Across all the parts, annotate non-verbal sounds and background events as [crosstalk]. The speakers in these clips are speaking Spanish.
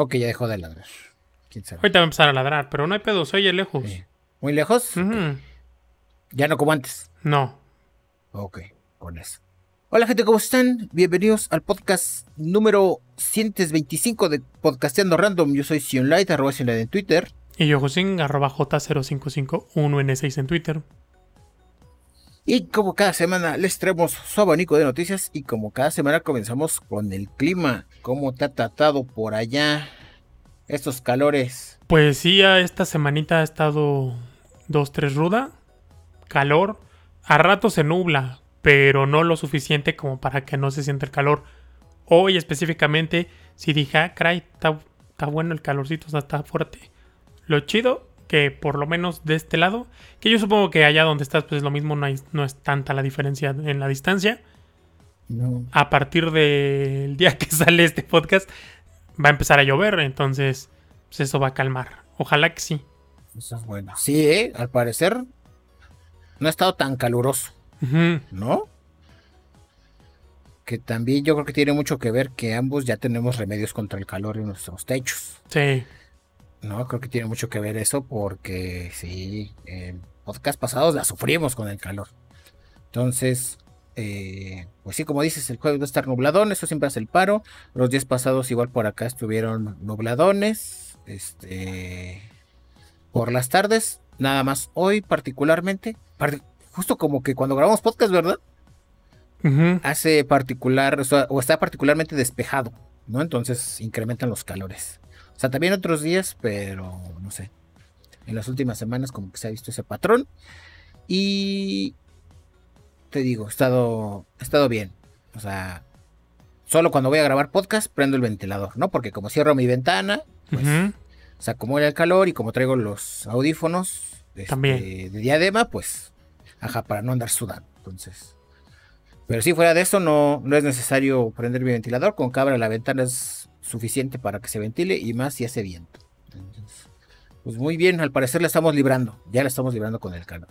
Ok, ya dejó de ladrar. ¿Quién sabe? Ahorita va a empezar a ladrar, pero no hay pedo, se oye lejos. Sí. ¿Muy lejos? Ya no como antes. No. Ok, con eso. Hola gente, ¿cómo están? Bienvenidos al podcast número 125 de Podcasteando Random. Yo soy Sionlight, arroba Sionlight en Twitter. Y yo, Josín, arroba J0551N6 en Twitter. Y como cada semana les traemos su abanico de noticias y como cada semana comenzamos con el clima. ¿Cómo te ha tratado por allá estos calores? Pues sí, esta semanita ha estado 2-3 ruda, calor. A rato se nubla, pero no lo suficiente como para que no se sienta el calor. Hoy específicamente, si dije, ah, caray, está bueno el calorcito, o sea, está fuerte. Lo chido, que por lo menos de este lado, que yo supongo que allá donde estás, pues es lo mismo, no, hay- no es tanta la diferencia en la distancia. No. A partir del día que [laughs] sale este podcast, va a empezar a llover, entonces pues eso va a calmar. Ojalá que sí. Eso es bueno. Sí, ¿eh? al parecer no ha estado tan caluroso. ¿no? Que también yo creo que tiene mucho que ver que ambos ya tenemos remedios contra el calor en nuestros techos. Sí. No, creo que tiene mucho que ver eso porque sí, en podcast pasados la sufrimos con el calor. Entonces, eh, pues sí, como dices, el jueves va a estar nubladón, eso siempre hace el paro. Los días pasados igual por acá estuvieron nubladones, este, por las tardes, nada más hoy particularmente, par- justo como que cuando grabamos podcast, ¿verdad? Hace particular, o, sea, o está particularmente despejado, ¿no? Entonces incrementan los calores. O sea, también otros días, pero no sé. En las últimas semanas como que se ha visto ese patrón. Y te digo, he estado, he estado bien. O sea, solo cuando voy a grabar podcast prendo el ventilador, ¿no? Porque como cierro mi ventana, pues Ujú. se acumula el calor y como traigo los audífonos este, También. de diadema, pues, ajá, para no andar sudando. Entonces, pero si fuera de eso, no, no es necesario prender mi ventilador. Con que abra la ventana es suficiente para que se ventile y más si hace viento. Entonces, pues muy bien, al parecer la estamos librando. Ya la estamos librando con el calor.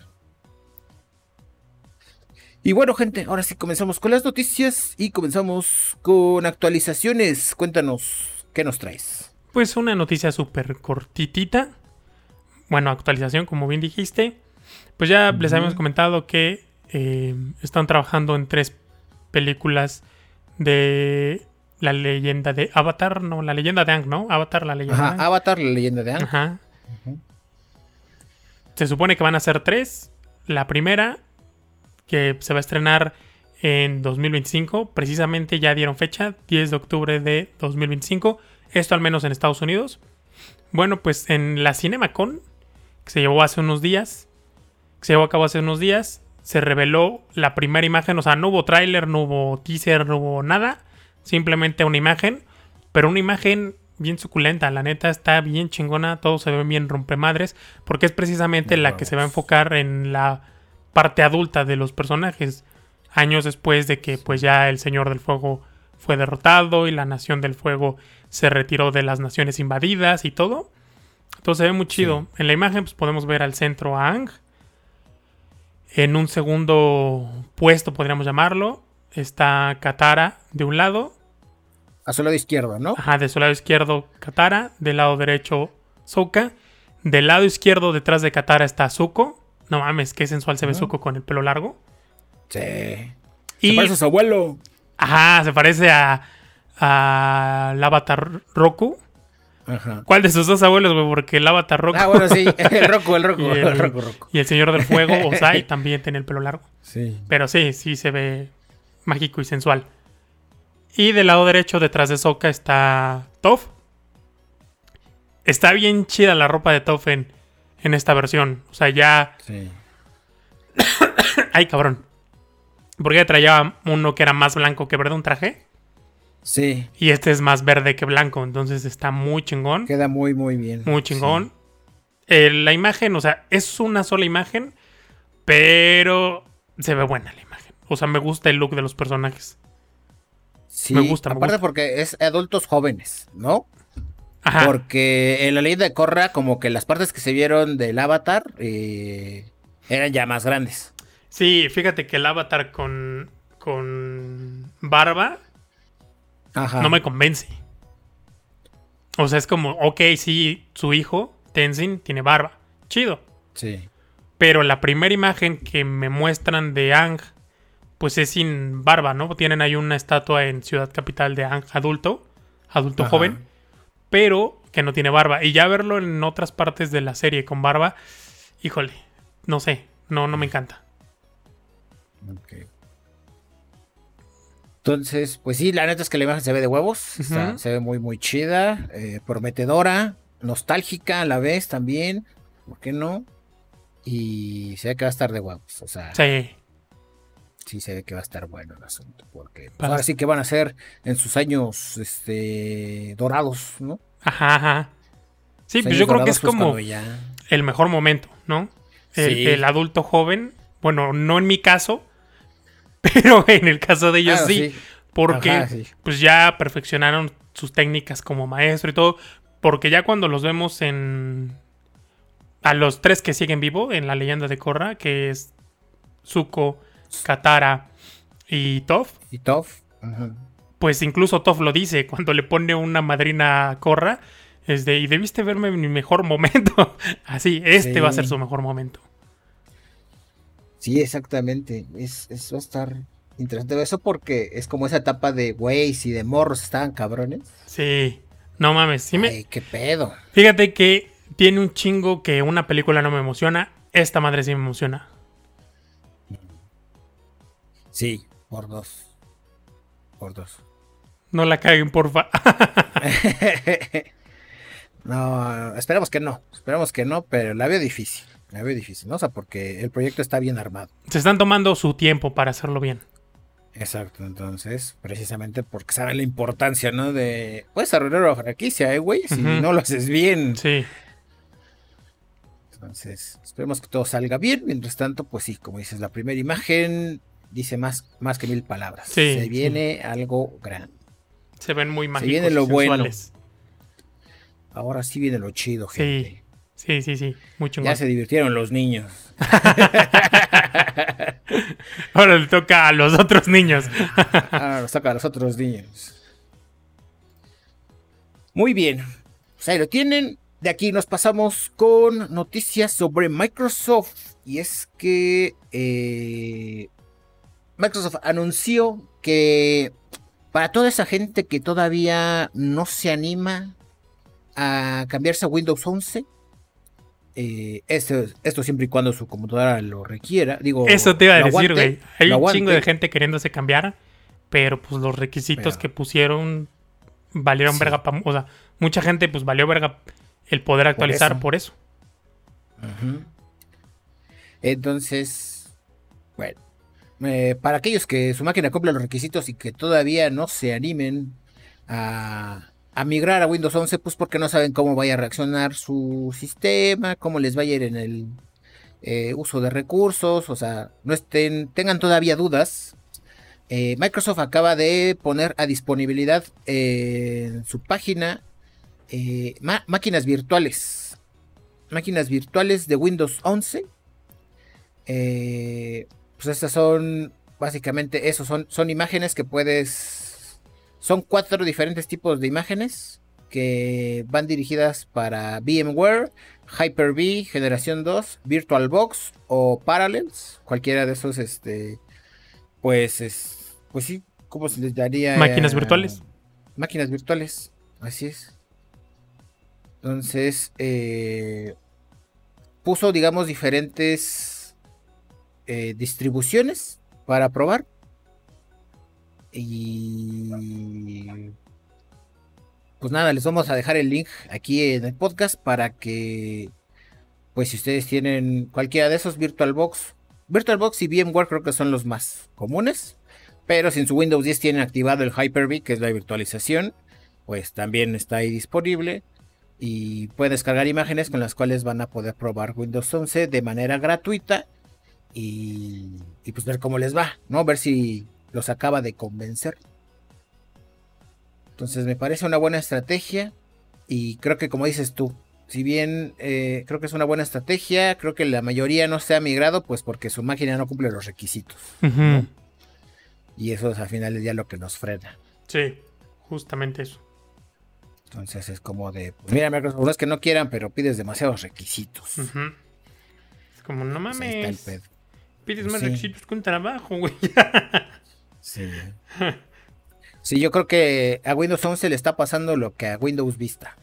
Y bueno, gente, ahora sí comenzamos con las noticias y comenzamos con actualizaciones. Cuéntanos, ¿qué nos traes? Pues una noticia súper cortitita. Bueno, actualización, como bien dijiste. Pues ya les habíamos comentado que eh, están trabajando en tres películas de la leyenda de Avatar, no, la leyenda de Ang, ¿no? Avatar, la leyenda de Aang. Avatar, la leyenda de Aang. Ajá. Se supone que van a ser tres. La primera, que se va a estrenar en 2025, precisamente ya dieron fecha, 10 de octubre de 2025. Esto al menos en Estados Unidos. Bueno, pues en la CinemaCon, que se llevó hace unos días, que se llevó a cabo hace unos días, se reveló la primera imagen, o sea, no hubo tráiler, no hubo teaser, no hubo nada, simplemente una imagen, pero una imagen bien suculenta, la neta está bien chingona, todo se ve bien rompemadres, porque es precisamente la que se va a enfocar en la parte adulta de los personajes, años después de que pues ya el Señor del Fuego fue derrotado y la Nación del Fuego se retiró de las naciones invadidas y todo. Entonces se ve muy chido. En la imagen pues, podemos ver al centro a Ang. En un segundo puesto, podríamos llamarlo, está Katara de un lado. A su lado izquierdo, ¿no? Ajá, de su lado izquierdo Katara. Del lado derecho Sokka. Del lado izquierdo detrás de Katara está Zuko. No mames, qué sensual se ve. Zuko con el pelo largo. Sí. Y, Se parece a su abuelo. ajá, se parece a, a el avatar Roku. Ajá. ¿Cuál de sus dos abuelos, güey? Porque el avatar Roku Ah, bueno, sí. [laughs] El Roku, el Roku, Y el, el- Roku, Roku. y el Señor del Fuego, [laughs] Osai, también tiene el pelo largo. Sí. Pero sí, sí se ve mágico y sensual. Y del lado derecho, detrás de Sokka, está Toph. Está bien chida la ropa de Toph en, en esta versión. O sea, ya. Sí. Ay, cabrón. Porque traía uno que era más blanco que verde, un traje. Sí. Y este es más verde que blanco. Entonces está muy chingón. Queda muy, muy bien. Muy chingón. Eh, la imagen, o sea, es una sola imagen. Pero se ve buena la imagen. O sea, me gusta el look de los personajes. Sí. Me gusta, me Aparte gusta. porque es adultos jóvenes, ¿no? Ajá. Porque en la leyenda de Korra, como que las partes que se vieron del avatar eh, eran ya más grandes. Sí, fíjate que el avatar con, con barba Ajá. no me convence. O sea, es como, ok, sí, su hijo, Tenzin, tiene barba. Chido. Sí. Pero la primera imagen que me muestran de Ang, pues es sin barba, ¿no? Tienen ahí una estatua en Ciudad Capital de Ang adulto, adulto Ajá. joven, pero que no tiene barba. Y ya verlo en otras partes de la serie con barba, híjole, no sé, no, no me encanta. Ok. Entonces, pues sí, la neta es que la imagen se ve de huevos. está- se ve muy, muy chida, eh, prometedora, nostálgica a la vez también. ¿Por qué no? Y se ve que va a estar de huevos. O sea, sí, Sí, se ve que va a estar bueno el asunto. Porque pues, ahora sí que van a ser en sus años este, dorados, ¿no? ajá, ajá. Sí, pues yo creo que es pues, como ya- el mejor momento, ¿no? El, Sí. el adulto joven, bueno, no en mi caso, [laughs] pero en el caso de ellos Ah, sí, porque Ajá, sí. pues ya perfeccionaron sus técnicas como maestro y todo, porque ya cuando los vemos en a los tres que siguen vivo en la leyenda de Korra, que es Zuko, Katara y Toph, Y pues incluso Toph lo dice cuando le pone una madrina a Korra, es de, y debiste verme en mi mejor momento. [laughs] Así, este Sí. va a ser su mejor momento. Sí, exactamente. Es, es- va a estar interesante eso porque es como esa etapa de güeyes y de morros estaban cabrones. Sí, no mames, sí me, Ay, qué pedo. Fíjate que tiene un chingo que una película no me emociona. Esta madre sí me emociona. Sí, por dos. Por dos. No la caguen, porfa. [laughs] no, esperemos que no. Esperemos que no, pero la veo difícil. La veo difícil, ¿no? O sea, porque el proyecto está bien armado. Se están tomando su tiempo para hacerlo bien. Exacto, entonces, precisamente porque saben la importancia, ¿no? De. Puedes arruinar la franquicia, ¿eh, güey? Si no lo haces bien. Sí, Entonces, esperemos que todo salga bien. Mientras tanto, pues sí, como dices, la primera imagen dice más, más que mil palabras. Sí, Se sí. viene algo grande. se ven muy mágicos. viene lo y bueno. sensuales. Ahora sí viene lo chido, Sí, gente. sí, sí, sí. Muy chingón. Ya se divirtieron los niños. [laughs] Ahora le toca a los otros niños. [laughs] Ahora nos toca a los otros niños. Muy bien. Pues ahí lo tienen. De aquí nos pasamos con noticias sobre Microsoft. Y es que eh, Microsoft anunció que para toda esa gente que todavía no se anima a cambiarse a Windows 11, eh, esto, esto siempre y cuando su computadora lo requiera. Digo, Eso te iba a decir, güey. Hay un chingo de gente queriéndose cambiar, pero pues los requisitos Pero- que pusieron valieron Sí. verga. pa- o sea, mucha gente pues valió verga el poder actualizar eso. por eso. Entonces, bueno, eh, para aquellos que su máquina cumple los requisitos y que todavía no se animen a, migrar a Windows 11, pues porque no saben cómo vaya a reaccionar su sistema, cómo les va a ir en el eh, uso de recursos, o sea, no estén, tengan todavía dudas. eh, Microsoft acaba de poner a disponibilidad en su página máquinas virtuales máquinas virtuales de Windows 11. Eh, pues estas son básicamente eso, son, son imágenes que puedes... Son cuatro diferentes tipos de imágenes que van dirigidas para VMware, Hyper-V, Generación 2, VirtualBox o Parallels. Cualquiera de esos, este, pues es, pues sí, ¿cómo se les daría? Máquinas virtuales. Máquinas virtuales, así es. Entonces, eh, puso, digamos, diferentes eh, distribuciones para probar. Y pues nada, les vamos a dejar el link aquí en el podcast para que, pues si ustedes tienen cualquiera de esos VirtualBox, VirtualBox y VMware creo que son los más comunes. Pero si en su Windows 10 tienen activado el Hyper-V, que es la virtualización, pues también está ahí disponible. Y pueden descargar imágenes con las cuales van a poder probar Windows 11 de manera gratuita. Y, y pues ver cómo les va, ¿no? Ver si los acaba de convencer. Entonces me parece una buena estrategia. Y creo que como dices tú, si bien eh, creo que es una buena estrategia, creo que la mayoría no se ha migrado, pues porque su máquina no cumple los requisitos. Y eso es al final día lo que nos frena. Sí, justamente eso. Entonces es como de, pues mira, Microsoft, no es que no quieran, pero pides demasiados requisitos. Es como, no Pues ahí está el mames. pedo. Pides más sí. requisitos que un trabajo, güey. Sí. [laughs] Sí, yo creo que a Windows 11 le está pasando lo que a Windows Vista.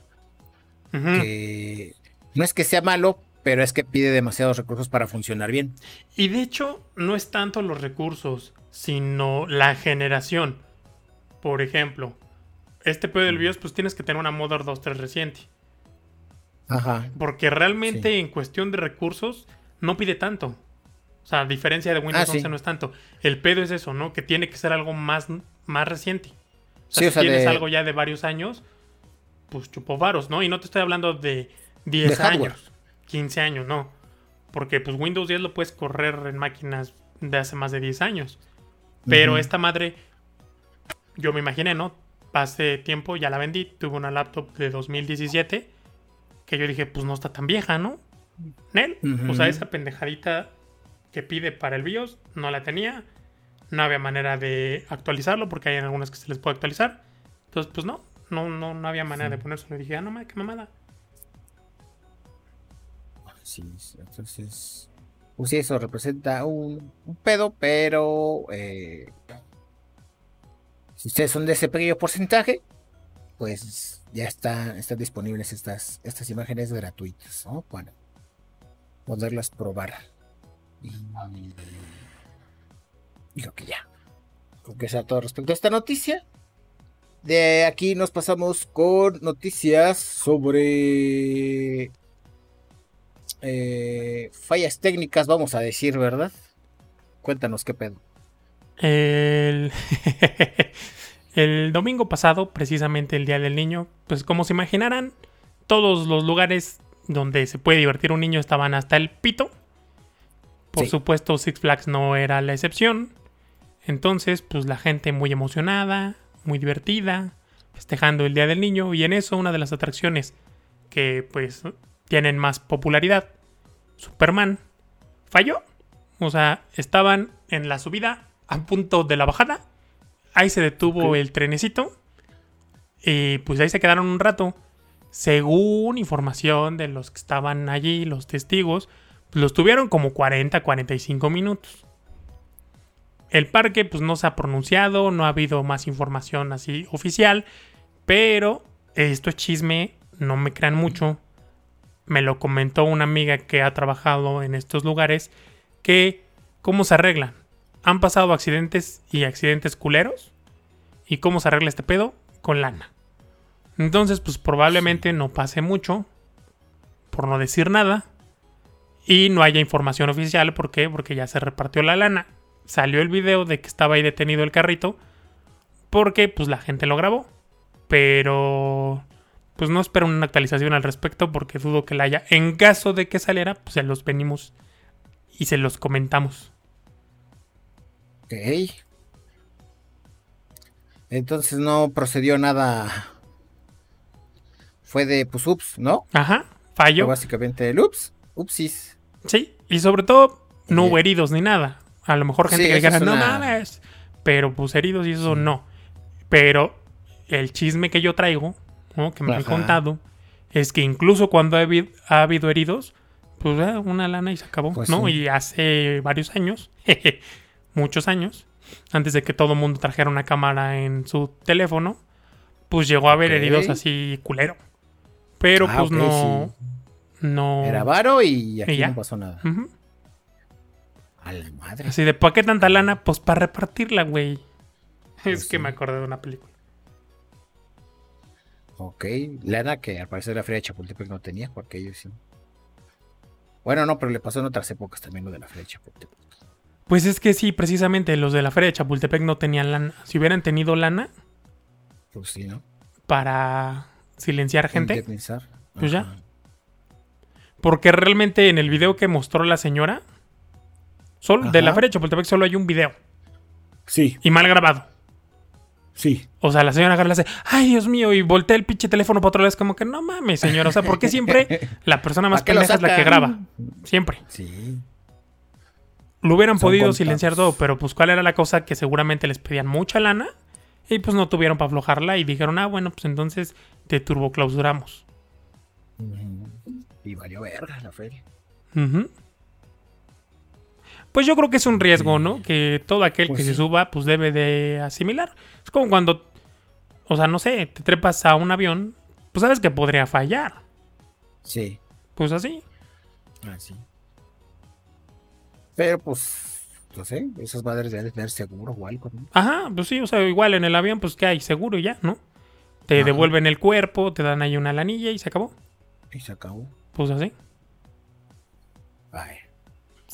Que no es que sea malo, pero es que pide demasiados recursos para funcionar bien. Y de hecho, no es tanto los recursos, sino la generación. Por ejemplo, este pedo del BIOS, pues tienes que tener una Mother 2.3 reciente. Ajá. Porque realmente Sí. en cuestión de recursos no pide tanto. O sea, a diferencia de Windows Ah, sí. 11 no es tanto. El pedo es eso, ¿no? Que tiene que ser algo más, más reciente. O sea, Sí, o si sea, tienes de- algo ya de varios años, pues chupó varos, ¿no? Y no te estoy hablando de 10 De años, 15 años, no. Porque pues Windows 10 lo puedes correr en máquinas de hace más de 10 años. Pero esta madre, yo me imaginé, ¿no? Hace tiempo ya la vendí, tuve una laptop de 2017 que yo dije, pues no está tan vieja, ¿no? Nel, o sea, esa pendejadita que pide para el BIOS no la tenía. No había manera de actualizarlo porque hay algunas que se les puede actualizar. Entonces, pues no, no, no, no había manera de ponérselo. Y dije, ah, no mames, qué mamada. Sí, sí, entonces. Pues sí, eso representa un, un pedo, pero. eh, si ustedes son de ese pequeño porcentaje, pues ya está, están disponibles estas, estas imágenes gratuitas, ¿no? Para poderlas probar. Y. y creo que ya. Creo que sea todo respecto a esta noticia. De aquí nos pasamos con noticias sobre eh, fallas técnicas, vamos a decir, ¿verdad? Cuéntanos qué pedo. El, [laughs] el domingo pasado, precisamente el Día del Niño, pues como se imaginarán, todos los lugares donde se puede divertir un niño estaban hasta el pito. Por Sí. supuesto, Six Flags no era la excepción. Entonces, pues la gente muy emocionada, muy divertida, festejando el Día del Niño. Y en eso, una de las atracciones que pues tienen más popularidad, Superman, falló. O sea, estaban en la subida a punto de la bajada. Ahí se detuvo el trenecito. Y pues ahí se quedaron un rato. Según información de los que estaban allí, los testigos, los tuvieron como 40, 45 minutos. El parque pues no se ha pronunciado, no ha habido más información así oficial, pero esto es chisme, no me crean mucho. Me lo comentó una amiga que ha trabajado en estos lugares que cómo se arreglan. Han pasado accidentes y accidentes culeros. ¿Y cómo se arregla este pedo? Con lana. Entonces, pues probablemente no pase mucho, por no decir nada, y no haya información oficial. ¿Por qué? Porque ya se repartió la lana. Salió el video de que estaba ahí detenido el carrito, porque pues la gente lo grabó. Pero pues no espero una actualización al respecto porque dudo que la haya. En caso de que saliera, pues se los venimos y se los comentamos. Ok. Entonces no procedió nada. Fue de pues ups, ¿no? Ajá, Fue falló. básicamente el ups. Upsis. Sí, y sobre todo no hubo heridos ni nada. A lo mejor gente Sí, que dijera, no mames. Pero pues heridos y eso no. Pero el chisme que yo traigo, ¿no? que me han contado, es que incluso cuando ha habido, ha habido heridos, pues eh, una lana y se acabó, Pues ¿no? sí. Y hace varios años, [laughs] jeje, muchos años, antes de que todo el mundo trajera una cámara en su teléfono, pues llegó a haber heridos así culero. Pero Ah, pues no, no... Era varo y aquí ¿Y ya? no pasó nada. A la madre. Así de, ¿para qué tanta lana? Pues para repartirla, güey. Pues es que me acordé de una película. Ok. Lana que al parecer la Feria de Chapultepec no tenía, porque ellos sí. Bueno, no, pero le pasó en otras épocas también lo de la Feria de Chapultepec. Pues es que sí, precisamente los de la feria de Chapultepec no tenían lana. Si hubieran tenido lana Pues sí, ¿no? para silenciar gente, Indemnizar. Pues ya. Porque realmente en el video que mostró la señora, solo, de la feria de Chapultepec solo hay un video Sí, y mal grabado. sí. O sea, la señora le hace, ay Dios mío, y voltea el pinche teléfono para otro lado. Es como que no mames, señora. O sea, ¿por qué siempre [laughs] la persona más ¿Para qué lo pendeja es la que graba? Siempre. Sí. Lo hubieran Son podido contados. silenciar todo, pero pues cuál era la cosa que seguramente les pedían mucha lana y pues no tuvieron para aflojarla y dijeron, ah, bueno, pues entonces te turboclausuramos. Y valió verga la feria. Pues yo creo que es un riesgo, ¿no? Que todo aquel Pues que se suba, pues debe de asimilar. Es como cuando, o sea, no sé, te trepas a un avión, pues sabes que podría fallar. Sí, Pues así. así. Pero pues, no sé, esas madres deben tener seguro o algo, ¿no? Ajá, pues sí, o sea, igual en el avión, pues que hay seguro ya, ¿no? Te Ajá. devuelven el cuerpo, te dan ahí una lanilla y se acabó. Y se acabó. Pues así.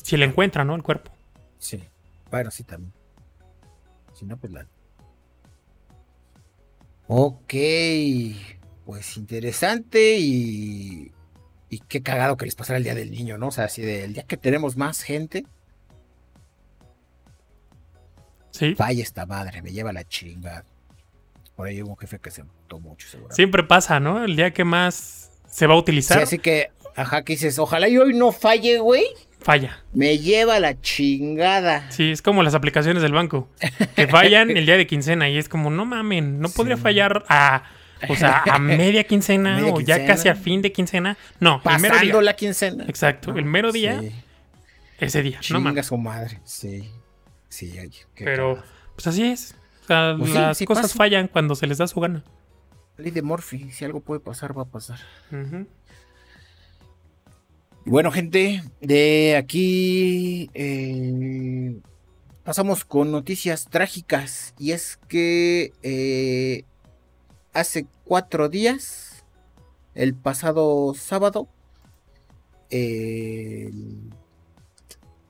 Si le encuentran, ¿no? El cuerpo. sí. Bueno, sí también. Si no, pues la. Ok. Pues interesante y. Y qué cagado que les pasara el día del niño, ¿no? O sea, así de el día que tenemos más gente, Sí. falla esta madre, me lleva la chinga. Por ahí hubo un jefe que se mató mucho, seguramente. Siempre pasa, ¿no? El día que más se va a Sí, utilizar, así que, ajá, que dices, ojalá y hoy no falle, güey. falla. Me lleva la chingada. Sí, es como las aplicaciones del banco. Que fallan [laughs] el día de quincena y es como, no mamen, no podría Sí. fallar a, o sea, a [laughs] media quincena Media o ya casi a fin de quincena. No, el mero Pasando día. la quincena. Exacto, el mero día, Sí, ese día. No chinga mames. su madre. Sí. Sí, Pero, pues así es. O sea, Pues sí, las sí cosas pasa. fallan cuando se les da su gana. Ley de Murphy, si algo puede pasar, va a pasar. Bueno, gente, de aquí eh, pasamos con noticias trágicas. Y es que eh, hace cuatro días, el pasado sábado, eh,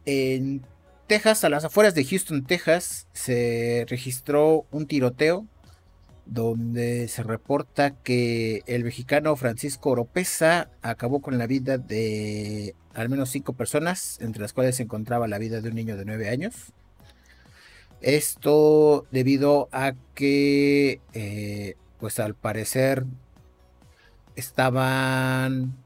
en Texas, a las afueras de Houston, Texas, se registró un tiroteo donde se reporta que el mexicano Francisco Oropesa acabó con la vida de al menos cinco personas, entre las cuales se encontraba la vida de un niño de nueve años. Esto debido a que, eh, pues al parecer, estaban,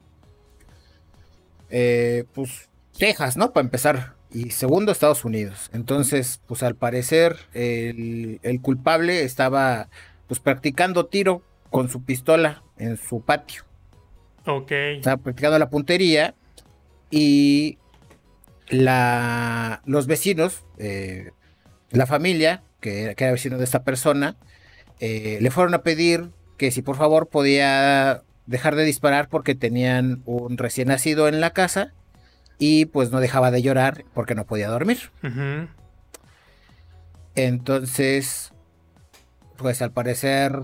eh, pues, Texas, ¿no? Para empezar. Y segundo, Estados Unidos. Entonces, pues al parecer, el, el culpable estaba pues practicando tiro con su pistola en su patio. Ok. Estaba practicando la puntería y la, los vecinos, eh, la familia, que, que era vecino de esta persona, eh, le fueron a pedir que si por favor podía dejar de disparar porque tenían un recién nacido en la casa y pues no dejaba de llorar porque no podía dormir. Entonces, pues al parecer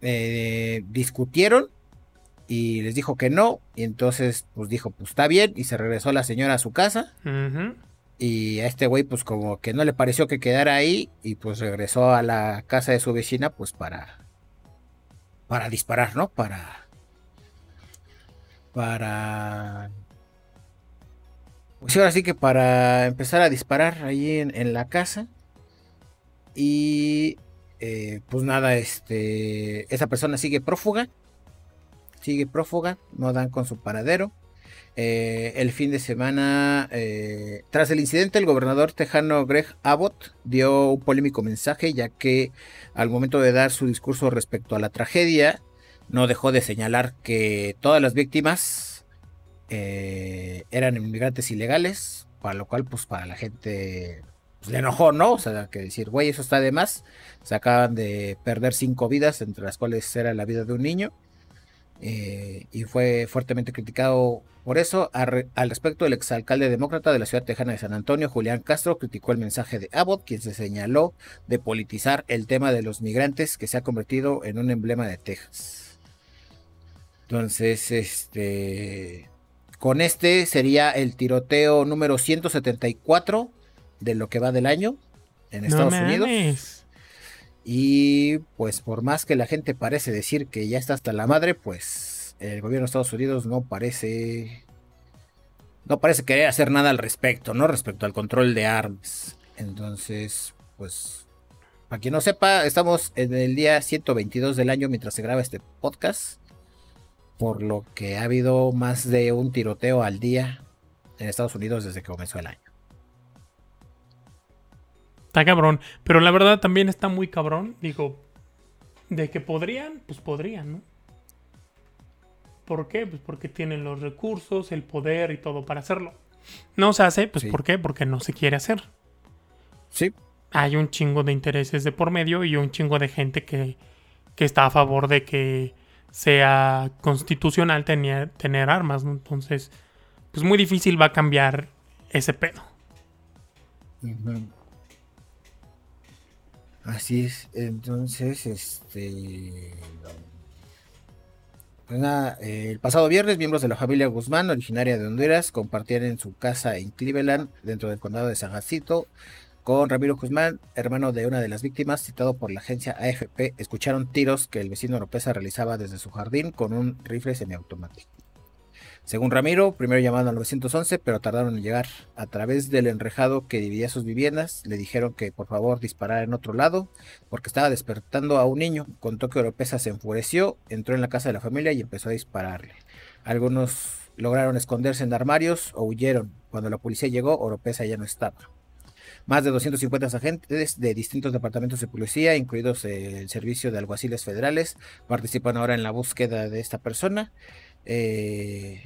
eh, discutieron y les dijo que no. Y entonces, pues dijo, pues está bien. Y se regresó la señora a su casa. Y a este güey, pues como que no le pareció que quedara ahí. Y pues regresó a la casa de su vecina, pues para. Para disparar, ¿no? Para. Para. Pues ahora sí que para empezar a disparar ahí en, en la casa. Y. eh, pues nada, este. Esa persona sigue prófuga. Sigue prófuga. No dan con su paradero. Eh, el fin de semana, eh, tras el incidente, el gobernador tejano Greg Abbott dio un polémico mensaje, ya que al momento de dar su discurso respecto a la tragedia, no dejó de señalar que todas las víctimas eran inmigrantes ilegales, para lo cual, pues para la gente pues, le enojó, ¿no? O sea, que decir, güey, eso está de más. Se acaban de perder cinco vidas, entre las cuales era la vida de un niño. Eh, y fue fuertemente criticado por eso. Al, respecto, el exalcalde demócrata de la ciudad tejana de San Antonio, Julián Castro, criticó el mensaje de Abbott, quien se señaló de politizar el tema de los migrantes que se ha convertido en un emblema de Texas. Entonces, este, con este sería el tiroteo número 174 de lo que va del año en No Estados Unidos. Y pues por más que la gente parece decir que ya está hasta la madre, pues el gobierno de Estados Unidos no parece no parece querer hacer nada al respecto, ¿no? Respecto al control de armas. Entonces, pues para quien no sepa, estamos en el día 122 del año mientras se graba este podcast, por lo que ha habido más de un tiroteo al día en Estados Unidos desde que comenzó el año. Está cabrón. Pero la verdad también está muy cabrón. Digo, De que podrían, pues podrían, ¿no? ¿Por qué? Pues porque tienen los recursos, el poder y todo para hacerlo. No se hace, pues Sí. ¿por qué? Porque no se quiere hacer. Sí, Hay un chingo de intereses de por medio y un chingo de gente que, que está a favor de que sea constitucional tener, tener armas, ¿no? Entonces, pues muy difícil va a cambiar ese pedo. Así es, entonces, este... pues el pasado viernes, miembros de la familia Guzmán, originaria de Honduras, compartían en su casa en Cleveland, dentro del condado de San Jacinto, con Ramiro Guzmán, hermano de una de las víctimas, citado por la agencia AFP, escucharon tiros que el vecino Oropesa realizaba desde su jardín con un rifle semiautomático. Según Ramiro, primero llamaron al 911, pero tardaron en llegar. A través del enrejado que dividía sus viviendas, le dijeron que por favor disparara en otro lado, porque estaba despertando a un niño. Contó que Oropesa se enfureció, entró en la casa de la familia y empezó a dispararle. Algunos lograron esconderse en armarios o huyeron. Cuando la policía llegó, Oropesa ya no estaba. Más de 250 agentes de distintos departamentos de policía, incluidos el Servicio de Alguaciles Federales, participan ahora en la búsqueda de esta persona. Eh,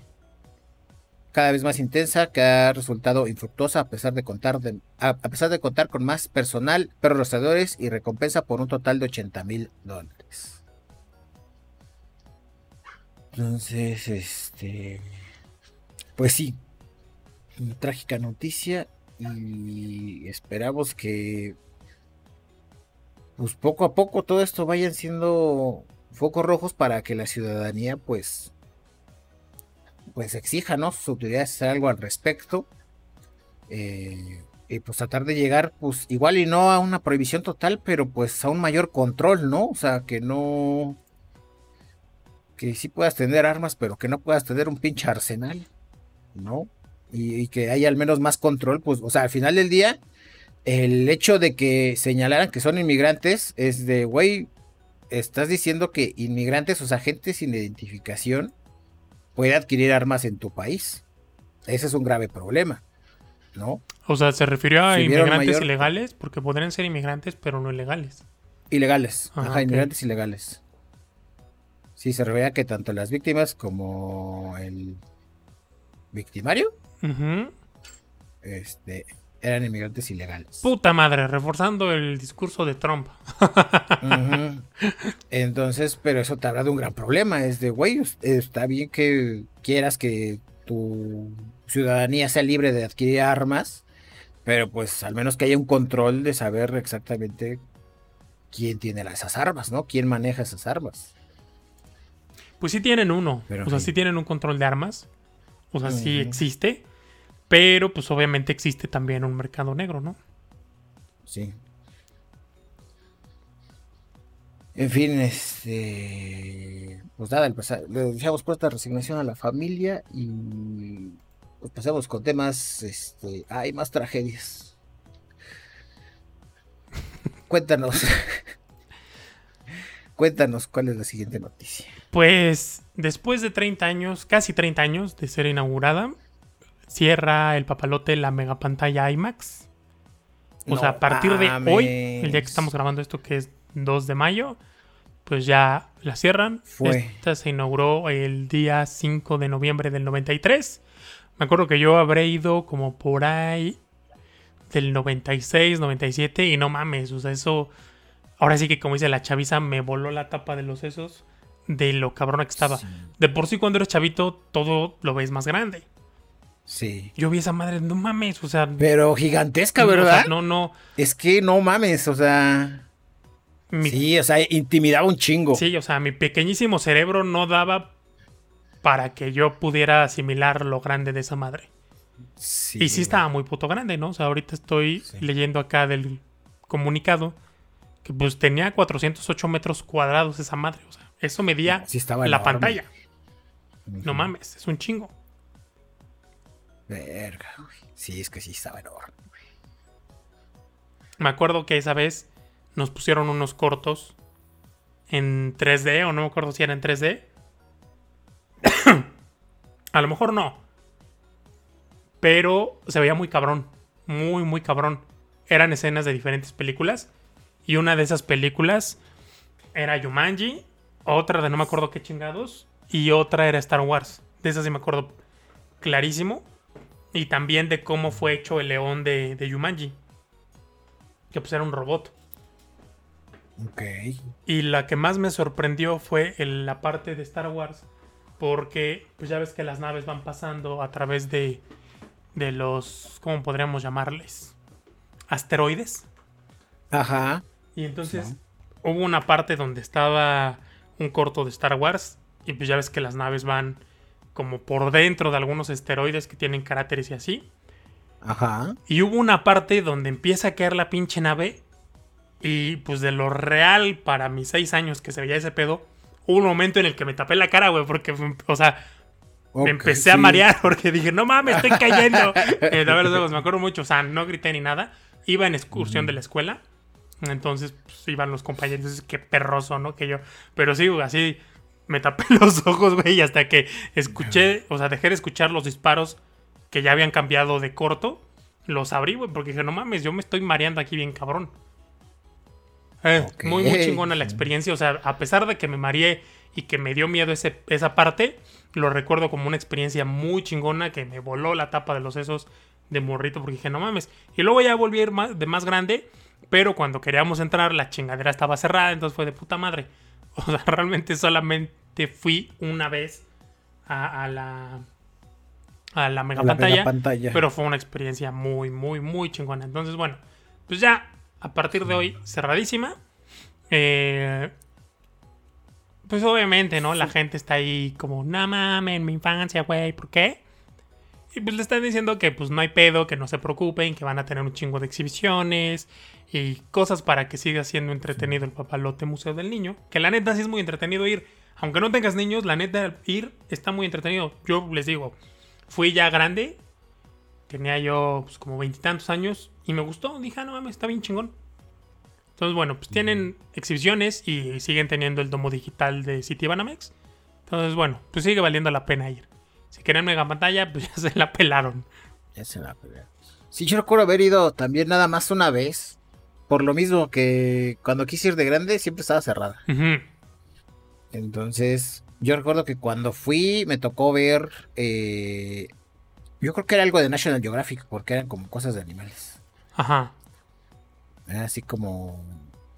cada vez más intensa, que ha resultado infructuosa a pesar de contar, a pesar de contar con más personal, perros rastreadores y recompensa por un total de 80 mil dólares. Entonces, este, pues sí, una trágica noticia y esperamos que, pues poco a poco todo esto vayan siendo focos rojos para que la ciudadanía, pues, pues exija, ¿no? Sus autoridades hacer algo al respecto. eh, y pues tratar de llegar, pues igual y no a una prohibición total, pero pues a un mayor control, ¿no? O sea, que no... Que sí puedas tener armas, pero que no puedas tener un pinche arsenal, ¿no? Y, que haya al menos más control, pues, o sea, al final del día, el hecho de que señalaran que son inmigrantes es de, güey, estás diciendo que inmigrantes, o sea, gente sin identificación, puede adquirir armas en tu país. Ese es un grave problema, ¿no? O sea, se refirió a Si inmigrantes mayor- ilegales porque podrían ser inmigrantes, pero no ilegales. Ilegales, Ah, ajá, inmigrantes ilegales. Sí, se revela que tanto las víctimas como el victimario este, eran inmigrantes ilegales. Puta madre, reforzando el discurso de Trump. Entonces, pero eso te habla de un gran problema. Es de, güey, es- está bien que quieras que tu ciudadanía sea libre de adquirir armas, pero pues al menos que haya un control de saber exactamente quién tiene esas armas, ¿no? ¿Quién maneja esas armas? Pues sí tienen uno. Pero o sea, sí. sí tienen un control de armas. O sea, sí Ujú. existe. Pero pues obviamente existe también un mercado negro, ¿no? Sí. En fin, este. Pues nada, le dejamos puesta resignación a la familia y pues pasemos con temas. Este. Hay más tragedias. [laughs] Cuéntanos. [laughs] Cuéntanos cuál es la siguiente noticia. Pues después de 30 años, casi 30 años de ser inaugurada, cierra el papalote la mega pantalla IMAX. O sea, a partir de hoy, el día que estamos grabando esto, que es 2 de mayo, pues ya la cierran. Fue. Esta se inauguró el día 5 de noviembre del 93. Me acuerdo que yo habré ido como por ahí del 96, 97 y no mames, o sea, eso... Ahora sí que como dice la chaviza, me voló la tapa de los sesos de lo cabrona que estaba. Sí. De por sí cuando eres chavito todo lo ves más grande. Sí. Yo vi esa madre, no mames, o sea... Pero gigantesca, o sea, ¿verdad? no, no... Es que no mames, o sea. mi- Sí, o sea, intimidaba un chingo. Sí, o sea, mi pequeñísimo cerebro no daba para que yo pudiera asimilar lo grande de esa madre. Sí. Y sí estaba muy puto grande, ¿no? O sea, ahorita estoy Sí. leyendo acá del comunicado que pues tenía 408 metros cuadrados esa madre. O sea, eso medía Sí estaba la enorme. pantalla. No mames, es un chingo. Verga, güey. Sí, es que sí estaba enorme. Me acuerdo que esa vez nos pusieron unos cortos en 3D, o no me acuerdo si era en 3D. [coughs] A lo mejor no. Pero se veía muy cabrón. Muy, muy cabrón. Eran escenas de diferentes películas. Y una de esas películas era Yumanji, otra de no me acuerdo qué chingados, y otra era Star Wars. De esas sí me acuerdo clarísimo. Y también de cómo fue hecho el león de, de Yumanji. Que pues era un robot. Ok. Y la que más me sorprendió fue el- la parte de Star Wars. Porque, pues ya ves que las naves van pasando a través de, de los, ¿cómo podríamos llamarles? Asteroides. Ajá. Y entonces Sí. hubo una parte donde estaba un corto de Star Wars. Y pues ya ves que las naves van como por dentro de algunos asteroides que tienen cráteres y así. Ajá. Y hubo una parte donde empieza a caer la pinche nave. Y pues de lo real para mis seis años que se veía ese pedo, hubo un momento en el que me tapé la cara, güey, porque, o sea, me empecé a marear porque dije, no mames, estoy cayendo. [laughs] Me tapé los ojos, me acuerdo mucho, o sea, no grité ni nada. Iba en excursión de la escuela. Entonces, pues, iban los compañeros, qué perroso, ¿no? Que yo. Pero sí, así me tapé [laughs] los ojos, güey, y hasta que escuché, o sea, dejé de escuchar los disparos que ya habían cambiado de corto. Los abrí, güey, porque dije, no mames, yo me estoy mareando aquí bien cabrón. Eh. Muy, muy chingona la experiencia. O sea, a pesar de que me mareé y que me dio miedo ese, esa parte, lo recuerdo como una experiencia muy chingona que me voló la tapa de los sesos de morrito porque dije, no mames. Y luego ya volví a ir más, de más grande, pero cuando queríamos entrar la chingadera estaba cerrada, entonces fue de puta madre. [laughs] O sea, realmente solamente fui una vez a, a la a la mega A la pantalla, mega pantalla. pero fue una experiencia muy, muy, muy chingona. Entonces, bueno, pues ya a partir de hoy cerradísima. Eh, pues obviamente, ¿no? La gente está ahí como, no mames, mi infancia, güey, ¿por qué? Y pues le están diciendo que pues no hay pedo, que no se preocupen, que van a tener un chingo de exhibiciones y cosas para que siga siendo entretenido el papalote Museo del Niño. Que la neta sí es muy entretenido ir. Aunque no tengas niños, la neta ir está muy entretenido. Yo les digo, fui ya grande, tenía yo pues, como veintitantos años y me gustó. Dije, ah, no mames, está bien chingón. Entonces, bueno, pues tienen exhibiciones y siguen teniendo el domo digital de City Banamex. Entonces, bueno, pues sigue valiendo la pena ir. Si quieren mega pantalla, pues [laughs] ya se la pelaron. Ya se la pegué. Sí, yo recuerdo haber ido también nada más una vez. Por lo mismo que cuando quise ir de grande siempre estaba cerrada. Entonces, yo recuerdo que cuando fui me tocó ver. eh, yo creo que era algo de National Geographic, porque eran como cosas de animales. Ajá. Era así como.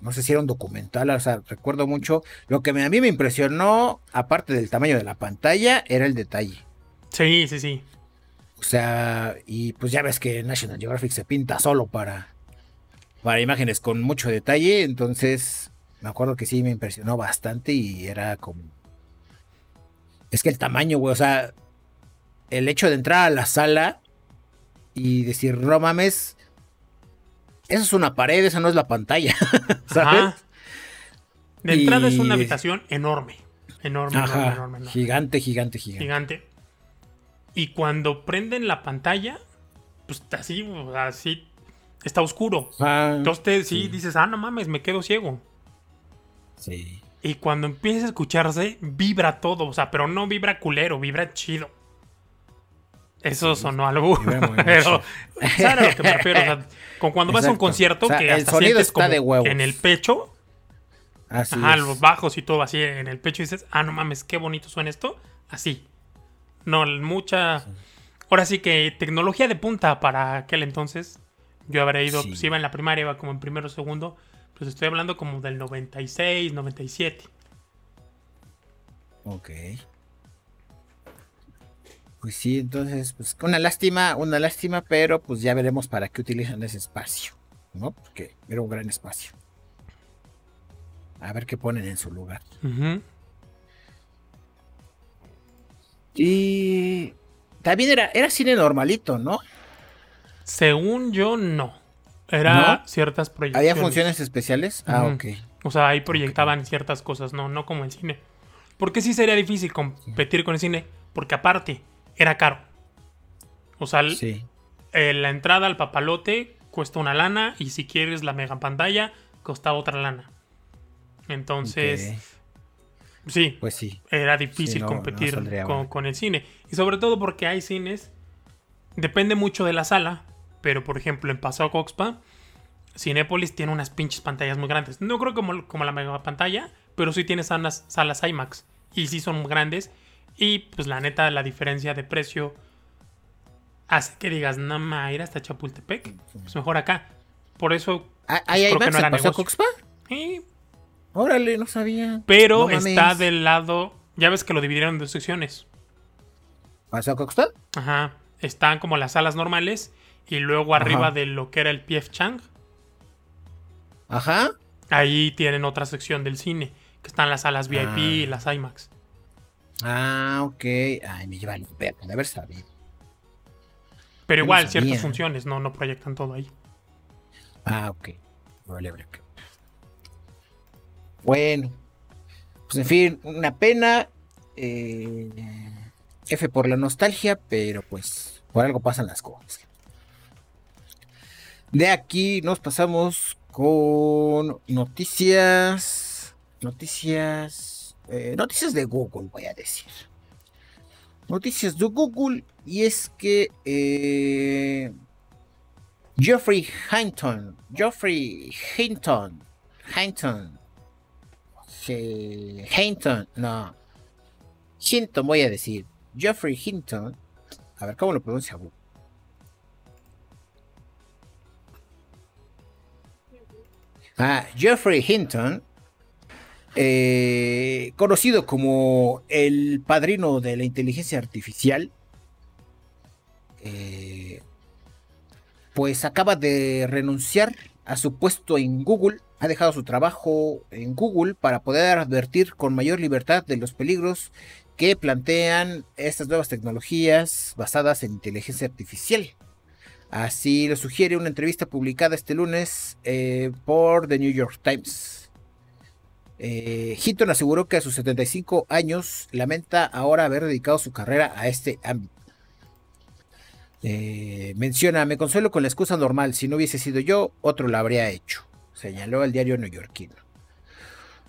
No sé si era un documental, o sea, recuerdo mucho. Lo que a mí me impresionó, aparte del tamaño de la pantalla, era el detalle. Sí, sí, sí. O sea, y pues ya ves que National Geographic se pinta solo para, para imágenes con mucho detalle. Entonces, me acuerdo que sí me impresionó bastante y era como. Es que el tamaño, güey, o sea, el hecho de entrar a la sala y decir, no mames, eso es una pared, esa no es la pantalla. [laughs] ¿Sabes? Ajá. De entrada es una habitación enorme. Enorme, Ajá, enorme, enorme, enorme. gigante, gigante, gigante. Gigante. Y cuando prenden la pantalla, pues así, así, está oscuro. Ah, Entonces te- sí, sí. dices, ah, no mames, me quedo ciego. sí. Y cuando empieza a escucharse, vibra todo. O sea, pero no vibra culero, vibra chido. Eso sonó algo. [laughs] Pero. ¿sabes a lo que me refiero? O sea, con cuando vas a un concierto O sea, que el hasta sonido sientes está como de huevos. en el pecho, Así ajá, es. los bajos y todo así en el pecho y dices, ah, no mames, qué bonito suena esto. Así. No, mucha. Ahora sí que tecnología de punta para aquel entonces. Yo habría ido, Sí. pues iba en la primaria, iba como en primero o segundo. Pues estoy hablando como del 96, 97. Ok. Pues sí, entonces, pues una lástima, una lástima, pero pues ya veremos para qué utilizan ese espacio, ¿no? Porque era un gran espacio. A ver qué ponen en su lugar. Ujú. Y también era, era cine normalito, ¿no? Según yo, no. Era ¿No? ciertas proyecciones. ¿Había funciones especiales? Ah, Ujú. ok. O sea, ahí proyectaban ciertas cosas, no, no como el cine. Porque sí sería difícil competir con el cine, porque aparte, era caro. O sea, el- Sí. eh, la entrada al papalote cuesta una lana y si quieres la mega pantalla, cuesta otra lana. Entonces. Sí, Pues sí. era difícil Sí, no- no competir con, el cine. Y sobre todo porque hay cines, depende mucho de la sala, pero por ejemplo en Paseo Coxpa, Cinépolis tiene unas pinches pantallas muy grandes. No creo como, como la mega pantalla, pero sí tiene salas, salas IMAX. Y sí son grandes. Y pues la neta, la diferencia de precio hace que digas, no ma, ir hasta Chapultepec. Pues mejor acá. Por eso. ¿Ah, ¿Hay que IMAX no en Paseo. Coxpa? Sí, Órale, no sabía. pero No está del lado. Ya ves que lo dividieron en dos secciones. ¿Paseo Coxpa? Ajá. Están como las salas normales. Y luego arriba de lo que era el PF Chang. Ajá. Ahí tienen otra sección del cine. Que están las salas VIP Ah. y las IMAX. Ah, ok. Ay, me lleva el verga de haber sabido. Pero no igual, ciertas funciones, no, no proyectan todo ahí. Ah, ok. Vale, vale, ok. Bueno. Pues en fin, una pena. eh, F por la nostalgia, pero pues por algo pasan las cosas. De aquí nos pasamos con noticias. Noticias. eh, noticias de Google, voy a decir. Noticias de Google. Y es que. eh, Geoffrey Hinton. Geoffrey Hinton. Hinton. Hinton. No. Hinton voy a decir. Geoffrey Hinton. A ver, ¿cómo lo pronuncia? Ah, Geoffrey Hinton. eh, conocido como el padrino de la inteligencia artificial. eh, pues acaba de renunciar a su puesto en Google, ha dejado su trabajo en Google para poder advertir con mayor libertad de los peligros que plantean estas nuevas tecnologías basadas en inteligencia artificial. Así lo sugiere una entrevista publicada este lunes eh, por The New York Times. Eh, Hinton aseguró que a sus 75 años lamenta ahora haber dedicado su carrera a este ámbito. Eh, menciona, me consuelo con la excusa normal, si no hubiese sido yo, otro la habría hecho, señaló el diario neoyorquino.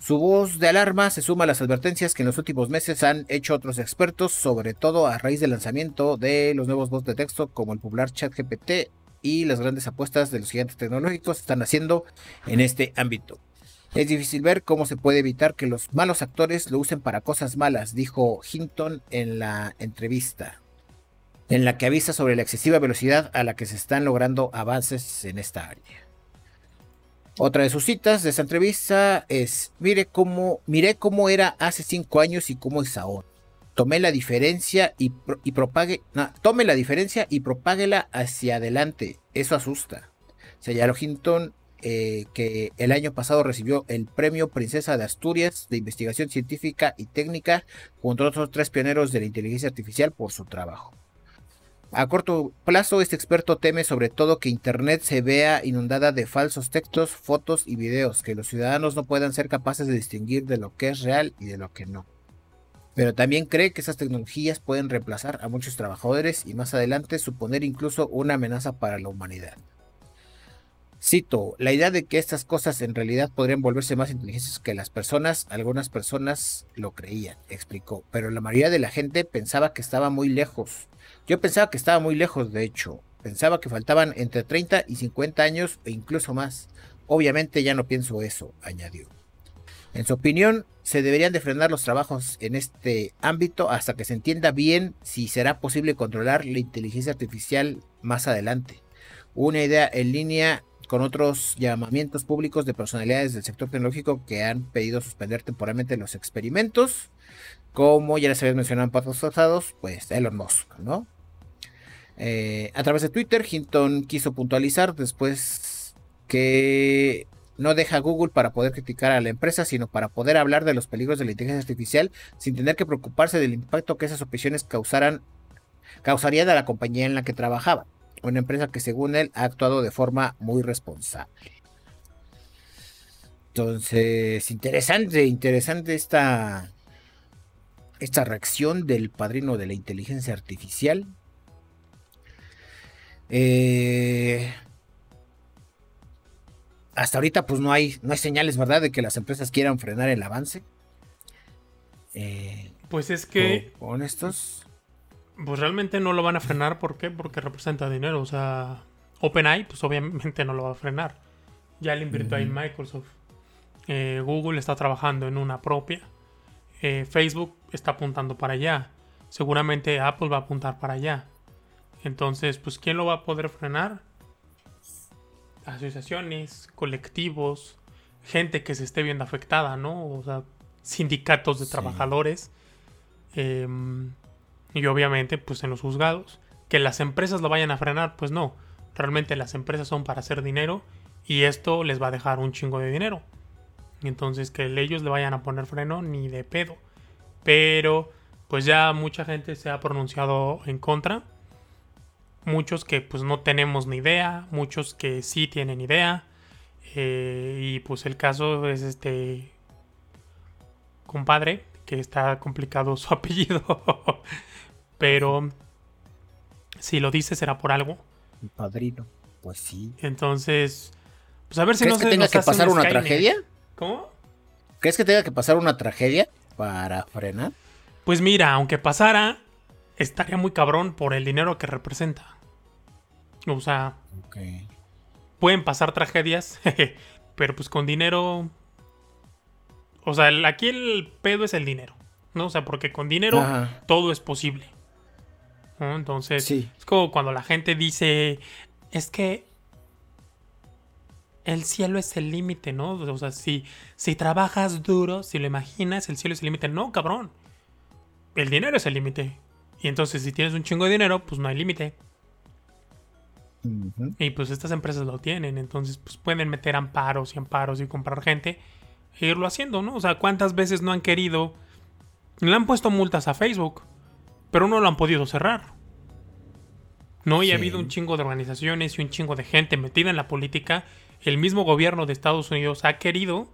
Su voz de alarma se suma a las advertencias que en los últimos meses han hecho otros expertos, sobre todo a raíz del lanzamiento de los nuevos bots de texto como el popular ChatGPT y las grandes apuestas de los gigantes tecnológicos están haciendo en este ámbito. Es difícil ver cómo se puede evitar que los malos actores lo usen para cosas malas, dijo Hinton en la entrevista en la que avisa sobre la excesiva velocidad a la que se están logrando avances en esta área. Otra de sus citas de esta entrevista es, mire cómo, miré cómo era hace cinco años y cómo es ahora. Tomé la diferencia y, pro- y propague, tome la diferencia y propáguela hacia adelante. Eso asusta. Señaló Hinton eh, que el año pasado recibió el premio Princesa de Asturias de Investigación Científica y Técnica junto a otros tres pioneros de la inteligencia artificial por su trabajo. A corto plazo, este experto teme sobre todo que Internet se vea inundada de falsos textos, fotos y videos, que los ciudadanos no puedan ser capaces de distinguir de lo que es real y de lo que no. Pero también cree que esas tecnologías pueden reemplazar a muchos trabajadores y más adelante suponer incluso una amenaza para la humanidad. Cito, la idea de que estas cosas en realidad podrían volverse más inteligentes que las personas, algunas personas lo creían, explicó, pero la mayoría de la gente pensaba que estaba muy lejos. Yo pensaba que estaba muy lejos, de hecho. Pensaba que faltaban entre 30 y 50 años e incluso más. Obviamente ya no pienso eso, añadió. En su opinión, se deberían de frenar los trabajos en este ámbito hasta que se entienda bien si será posible controlar la inteligencia artificial más adelante. Una idea en línea con otros llamamientos públicos de personalidades del sector tecnológico que han pedido suspender temporalmente los experimentos, como ya les había mencionado en pasos pasados, pues Elon Musk, ¿no? Eh, a través de Twitter, Hinton quiso puntualizar después que no deja Google para poder criticar a la empresa, sino para poder hablar de los peligros de la inteligencia artificial sin tener que preocuparse del impacto que esas opiniones causaran, causarían a la compañía en la que trabajaba. Una empresa que según él ha actuado de forma muy responsable. Entonces, interesante, interesante esta, esta reacción del padrino de la inteligencia artificial. Eh, hasta ahorita pues no hay, no hay señales, ¿verdad?, de que las empresas quieran frenar el avance. Eh, Pues es que, con, estos. pues realmente no lo van a frenar. ¿Por qué? Porque representa dinero. O sea, OpenAI, pues obviamente no lo va a frenar. Ya le invirtió ahí Ujú. Microsoft. Eh, Google está trabajando en una propia. Eh, Facebook está apuntando para allá. Seguramente Apple va a apuntar para allá. Entonces, pues, ¿quién lo va a poder frenar? Asociaciones, colectivos, gente que se esté viendo afectada, ¿no? O sea, sindicatos de Sí. trabajadores. em, y obviamente, pues en los juzgados. Que las empresas lo vayan a frenar, pues no. Realmente las empresas son para hacer dinero y esto les va a dejar un chingo de dinero. Entonces que ellos le vayan a poner freno ni de pedo. Pero pues ya mucha gente se ha pronunciado en contra. Muchos que pues no tenemos ni idea, muchos que sí tienen idea. Eh, y pues el caso es este compadre, que está complicado [laughs] su apellido. Pero si lo dice será por algo. Mi padrino. Pues sí. Entonces, pues a ver si ¿Crees no que se tenga nos que hace un pasar una tragedia? ¿Cómo? ¿Crees que tenga que pasar una tragedia para frenar? Pues mira, aunque pasara, estaría muy cabrón por el dinero que representa. O sea, pueden pasar tragedias, [laughs] pero pues con dinero. O sea, el- aquí el pedo es el dinero, ¿no? O sea, porque con dinero Ajá. todo es posible. ¿no? Entonces, Sí. es como cuando la gente dice, es que el cielo es el límite, ¿no? O sea, si, si trabajas duro, si lo imaginas, el cielo es el límite. No, cabrón. El dinero es el límite. Y entonces, si tienes un chingo de dinero, pues no hay límite. Y pues estas empresas lo tienen, entonces pues pueden meter amparos y amparos y comprar gente e irlo haciendo, ¿no? O sea, ¿cuántas veces no han querido? Le han puesto multas a Facebook, pero no lo han podido cerrar. No, y Sí. ha habido un chingo de organizaciones y un chingo de gente metida en la política. El mismo gobierno de Estados Unidos ha querido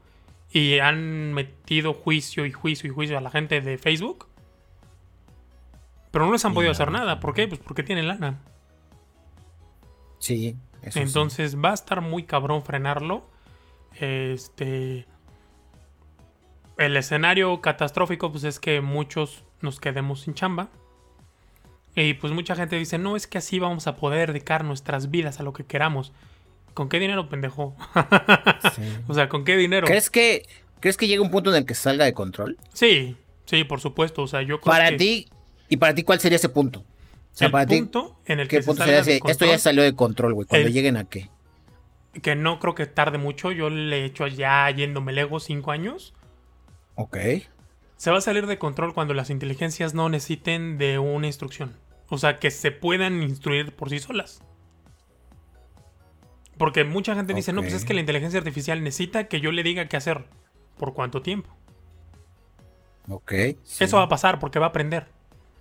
y han metido juicio y juicio y juicio a la gente de Facebook. Pero no les han podido hacer nada. ¿Por qué? Pues porque tienen lana. Sí. eso sí. Entonces va a estar muy cabrón frenarlo. Este. El escenario catastrófico, pues es que muchos nos quedemos sin chamba. Y pues mucha gente dice, no, es que así vamos a poder dedicar nuestras vidas a lo que queramos. ¿Con qué dinero, pendejo? [laughs] Sí. o sea, ¿con qué dinero? ¿Crees que, ¿Crees que llega un punto en el que salga de control? Sí, sí, por supuesto. O sea, yo creo Para que ti, ¿y para ti cuál sería ese punto? O sea, el para ti, punto en el ¿qué que se punto salga sería de? Esto ya salió de control, güey. Cuando El- lleguen a qué. que no creo que tarde mucho. Yo le he hecho ya yéndome lejos cinco años. Ok. Se va a salir de control cuando las inteligencias no necesiten de una instrucción. O sea, que se puedan instruir por sí solas. Porque mucha gente dice, no, pues es que la inteligencia artificial necesita que yo le diga qué hacer. ¿Por cuánto tiempo? Ok. sí. Eso va a pasar porque va a aprender.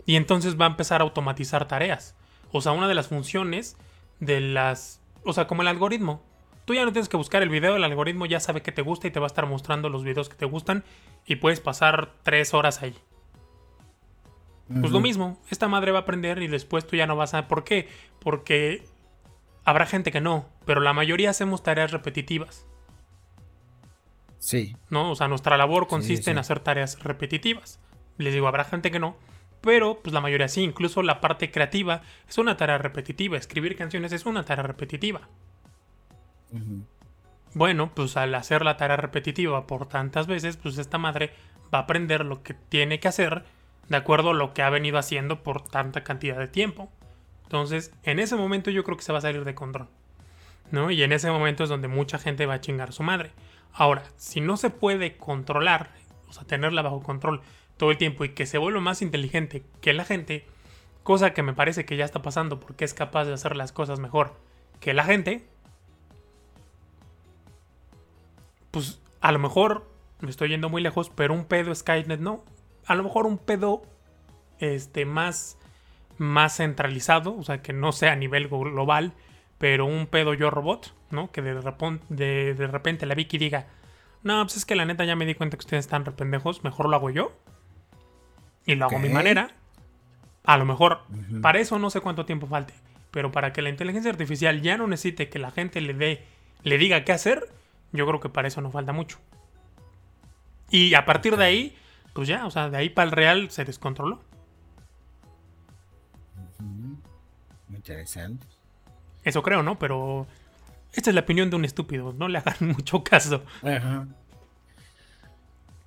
Y entonces va a empezar a automatizar tareas. O sea, una de las funciones de las... O sea, como el algoritmo. Tú ya no tienes que buscar el video, el algoritmo ya sabe que te gusta y te va a estar mostrando los videos que te gustan y puedes pasar tres horas ahí. Pues lo mismo, esta madre va a aprender y después tú ya no vas a... ¿Por qué? Porque habrá gente que no, pero la mayoría hacemos tareas repetitivas, Sí. ¿no? O sea, nuestra labor consiste sí. en hacer tareas repetitivas. Les digo, habrá gente que no, pero pues la mayoría sí, incluso la parte creativa es una tarea repetitiva, escribir canciones es una tarea repetitiva. Bueno, pues al hacer la tarea repetitiva por tantas veces, pues esta madre va a aprender lo que tiene que hacer de acuerdo a lo que ha venido haciendo por tanta cantidad de tiempo. Entonces, en ese momento yo creo que se va a salir de control. ¿No? Y en ese momento es donde mucha gente va a chingar a su madre. Ahora, si no se puede controlar, o sea, tenerla bajo control todo el tiempo y que se vuelva más inteligente que la gente, cosa que me parece que ya está pasando porque es capaz de hacer las cosas mejor que la gente, pues a lo mejor me estoy yendo muy lejos, pero un pedo Skynet no. A lo mejor un pedo este más más centralizado, o sea, que no sea a nivel global, pero un pedo yo robot, ¿no? Que de, repon- de, de repente la Vicky diga, no, pues es que la neta ya me di cuenta que ustedes están rependejos, mejor lo hago yo. Y lo hago a mi manera. A lo mejor, para eso no sé cuánto tiempo falte, pero para que la inteligencia artificial ya no necesite que la gente le dé, le diga qué hacer, yo creo que para eso no falta mucho. Y a partir de ahí, pues ya, o sea, de ahí para el real se descontroló. Ujú. Interesante. Eso creo, ¿no? Pero esta es la opinión de un estúpido, no le hagan [laughs] mucho caso. Ajá.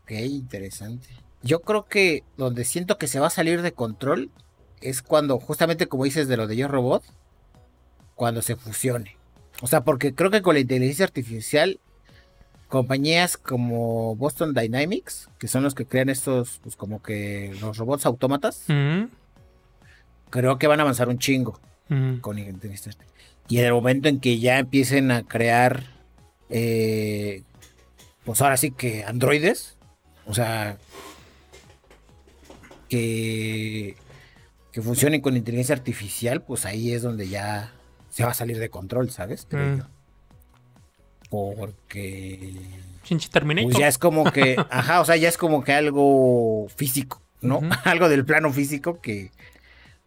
Ok, interesante. Yo creo que donde siento que se va a salir de control es cuando, justamente como dices de lo de Yo Robot, cuando se fusione. O sea, porque creo que con la inteligencia artificial, compañías como Boston Dynamics, que son los que crean estos, pues como que los robots autómatas, Ujú, creo que van a avanzar un chingo ujú. con inteligencia artificial. Y en el momento en que ya empiecen a crear, eh, pues ahora sí que androides, o sea, que, que funcionen con inteligencia artificial, pues ahí es donde ya se va a salir de control, ¿sabes? Creo Mm. yo. Porque Chinche Terminator. pues ya es como que, [laughs] ajá, o sea, ya es como que algo físico, ¿no? [laughs] Algo del plano físico que,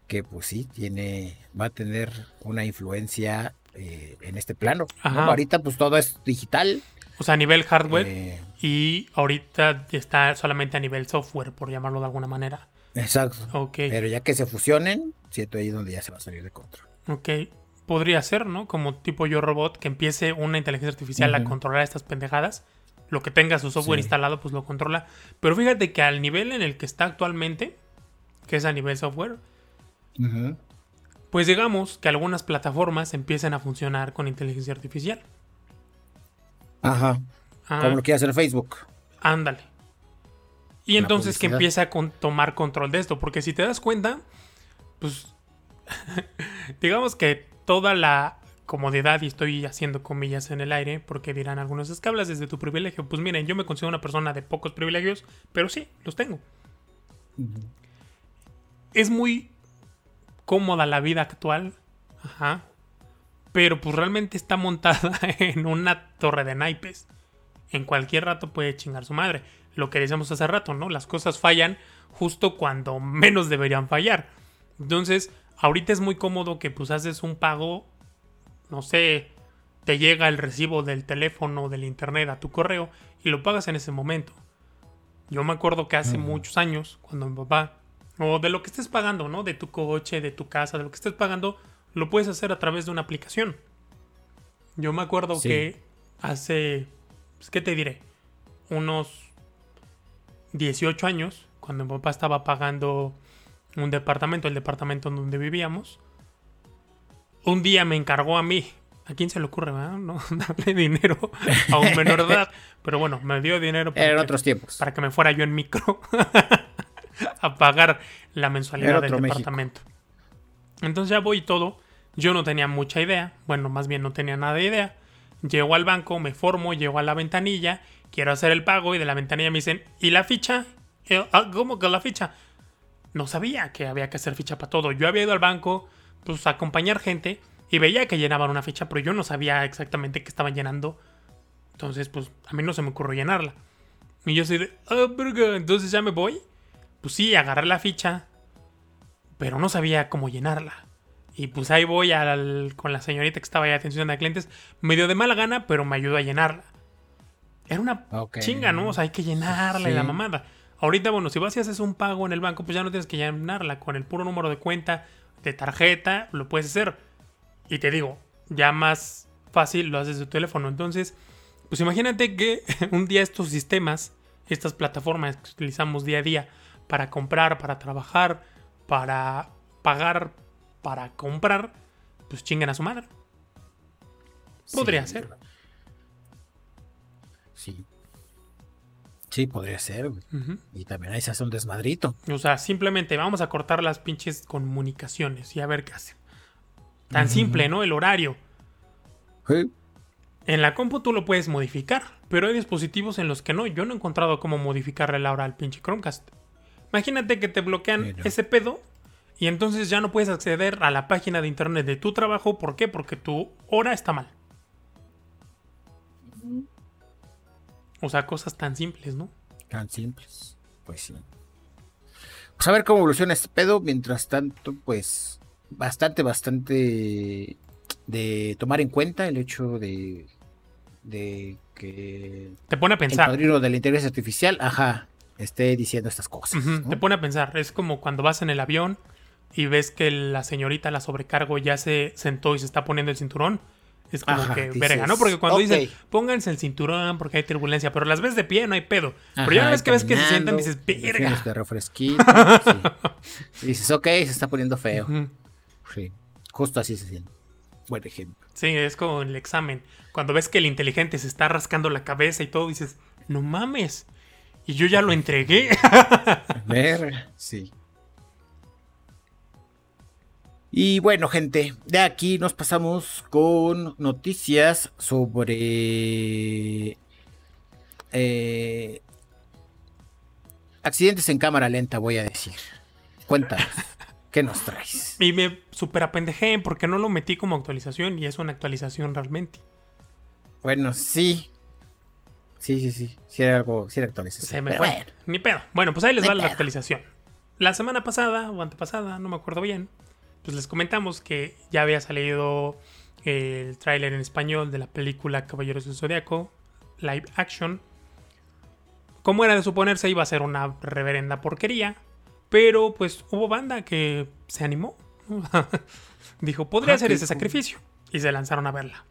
que pues sí, tiene, va a tener una influencia eh, en este plano. ¿no? Ajá. Ahorita pues todo es digital. O sea, a nivel hardware. eh, Y ahorita está solamente a nivel software, por llamarlo de alguna manera. Exacto. Ok. Pero ya que se fusionen, siento ahí donde ya se va a salir de control. Ok. Podría ser, ¿no? Como tipo yo robot, que empiece una inteligencia artificial a controlar estas pendejadas. Lo que tenga su software Sí. instalado, pues lo controla. Pero fíjate que al nivel en el que está actualmente, que es a nivel software, pues digamos que algunas plataformas empiecen a funcionar con inteligencia artificial. Ajá. Ah, Como lo quiere hacer Facebook. Ándale. Y entonces que empiece a con- tomar control de esto. Porque si te das cuenta, pues [laughs] digamos que toda la comodidad, y estoy haciendo comillas en el aire, porque dirán algunos, es que hablas desde tu privilegio. Pues miren, yo me considero una persona de pocos privilegios, pero sí, los tengo. Es muy cómoda la vida actual. Ajá. Pero pues realmente está montada [laughs] en una torre de naipes. En cualquier rato puede chingar su madre. Lo que decíamos hace rato, ¿no? Las cosas fallan justo cuando [laughs] menos deberían fallar. Entonces, ahorita es muy cómodo que pues haces un pago, no sé, te llega el recibo del teléfono, del internet a tu correo y lo pagas en ese momento. Yo me acuerdo que hace muchos años, cuando mi papá, o de lo que estés pagando, ¿no? De tu coche, de tu casa, de lo que estés pagando, lo puedes hacer a través de una aplicación. Yo me acuerdo Sí. que hace, pues, ¿qué te diré? Unos 18 años, cuando mi papá estaba pagando un departamento, el departamento en donde vivíamos, un día me encargó a mí. ¿A quién se le ocurre, verdad? No [laughs] darle dinero a un menor de edad. Pero bueno, me dio dinero para, que, otros tiempos. para que me fuera yo en micro [laughs] a pagar la mensualidad del México. departamento. Entonces ya voy todo. Yo no tenía mucha idea. Bueno, más bien no tenía nada de idea. Llego al banco, me formo, llego a la ventanilla, quiero hacer el pago y de la ventanilla me dicen, ¿y la ficha? Yo, "Ah, ¿Cómo que la ficha? No sabía que había que hacer ficha para todo. Yo había ido al banco, pues a acompañar gente y veía que llenaban una ficha, pero yo no sabía exactamente qué estaban llenando. Entonces, pues a mí no se me ocurrió llenarla. Y yo así de, ah, verga, entonces ya me voy. Pues sí, agarré la ficha, pero no sabía cómo llenarla. Y pues ahí voy al- con la señorita que estaba ahí atención a clientes, medio de mala gana, pero me ayudó a llenarla. Era una chinga, ¿no? O sea, hay que llenarla y la Sí. mamada. Ahorita, bueno, si vas y haces un pago en el banco, pues ya no tienes que llenarla. Con el puro número de cuenta, de tarjeta, lo puedes hacer. Y te digo, ya más fácil lo haces de tu teléfono. Entonces, pues imagínate que [laughs] un día estos sistemas, estas plataformas que utilizamos día a día para comprar, para trabajar, para pagar, para comprar, pues chingan a su madre. Podría Sí. ser. Sí. Sí, podría ser. Ujú. Y también ahí se hace un desmadrito. O sea, simplemente vamos a cortar las pinches comunicaciones y a ver qué hace. Tan simple, ¿no? El horario. Sí. En la compu tú lo puedes modificar, pero hay dispositivos en los que no. Yo no he encontrado cómo modificarle la hora al pinche Chromecast. Imagínate que te bloquean Mira. ese pedo y entonces ya no puedes acceder a la página de internet de tu trabajo. ¿Por qué? Porque tu hora está mal. O sea, cosas tan simples, ¿no? Tan simples. Pues sí. Pues a ver cómo evoluciona este pedo. Mientras tanto, pues bastante, bastante de tomar en cuenta el hecho de, de que Te pone a el pensar. padrino de la inteligencia artificial, ajá, esté diciendo estas cosas. Te pone a pensar. Es como cuando vas en el avión y ves que la señorita, la sobrecargo, ya se sentó y se está poniendo el cinturón. Es como Ajá, que dices, verga, ¿no? Porque cuando ok. dicen, pónganse el cinturón porque hay turbulencia, pero las ves de pie, no hay pedo. pero ya una vez que ves que se sientan, dices, verga. de refresquito. [laughs] sí. Y dices, ok, se está poniendo feo. Sí, justo así se siente. Buen ejemplo. Sí, es como el examen. Cuando ves que el inteligente se está rascando la cabeza y todo, dices, no mames. Y yo ya lo entregué. Verga, sí. Y bueno, gente, de aquí nos pasamos con noticias sobre eh, accidentes en cámara lenta, voy a decir. Cuéntanos, ¿qué nos traes? [laughs] y me super apendejé porque no lo metí como actualización y es una actualización realmente. Bueno, sí. Sí, sí, sí. Sí era algo, sí era actualización. Se me Pero fue. bueno, Ni pedo. Bueno, pues ahí les Ni va la actualización. La semana pasada o antepasada, no me acuerdo bien, pues les comentamos que ya había salido el tráiler en español de la película Caballeros del Zodiaco, live action. Como era de suponerse, iba a ser una reverenda porquería, pero pues hubo banda que se animó. [laughs] Dijo, podría hacer ese sacrificio. Y se lanzaron a verla.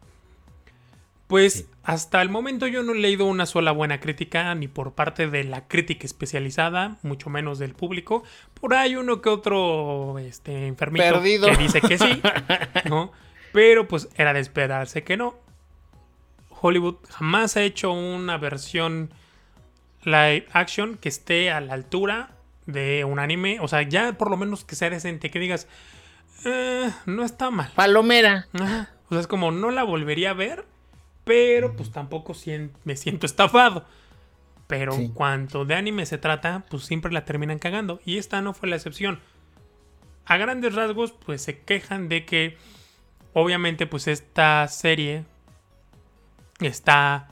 Pues Sí. hasta el momento yo no he leído una sola buena crítica, ni por parte de la crítica especializada, mucho menos del público. Por ahí uno que otro este, enfermito Perdido. que dice que sí, ¿no? Pero pues era de esperarse que no. Hollywood jamás ha hecho una versión live action que esté a la altura de un anime. O sea, ya por lo menos que sea decente, que digas, "Eh, no está mal. Palomera. Ajá. O sea, es como no la volvería a ver, pero pues tampoco me siento estafado. Pero Sí. cuanto de anime se trata, pues siempre la terminan cagando. Y esta no fue la excepción. A grandes rasgos, pues se quejan de que, obviamente, pues esta serie está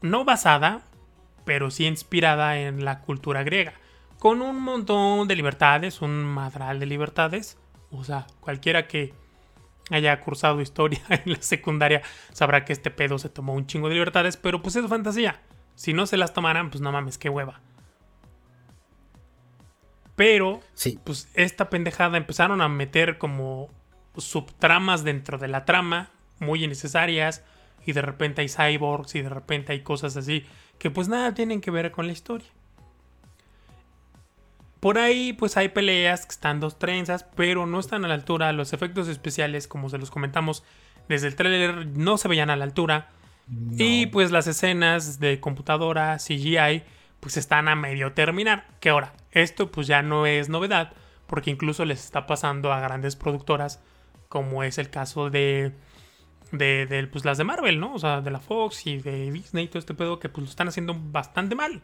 no basada, pero sí inspirada en la cultura griega. Con un montón de libertades, un madral de libertades. O sea, cualquiera que haya cursado historia [laughs] en la secundaria sabrá que este pedo se tomó un chingo de libertades, pero pues es fantasía. Si no se las tomaran, pues no mames, qué hueva. Pero, Sí. pues esta pendejada empezaron a meter como subtramas dentro de la trama, muy innecesarias, y de repente hay cyborgs y de repente hay cosas así que pues nada tienen que ver con la historia. Por ahí pues hay peleas que están dos trenzas, pero no están a la altura. Los efectos especiales, como se los comentamos desde el tráiler, no se veían a la altura. Y pues las escenas de computadora, CGI, pues están a medio terminar. Que ahora, esto pues ya no es novedad, porque incluso les está pasando a grandes productoras, como es el caso de, de, de, pues, las de Marvel, ¿no? O sea, de la Fox y de Disney y todo este pedo, que pues lo están haciendo bastante mal.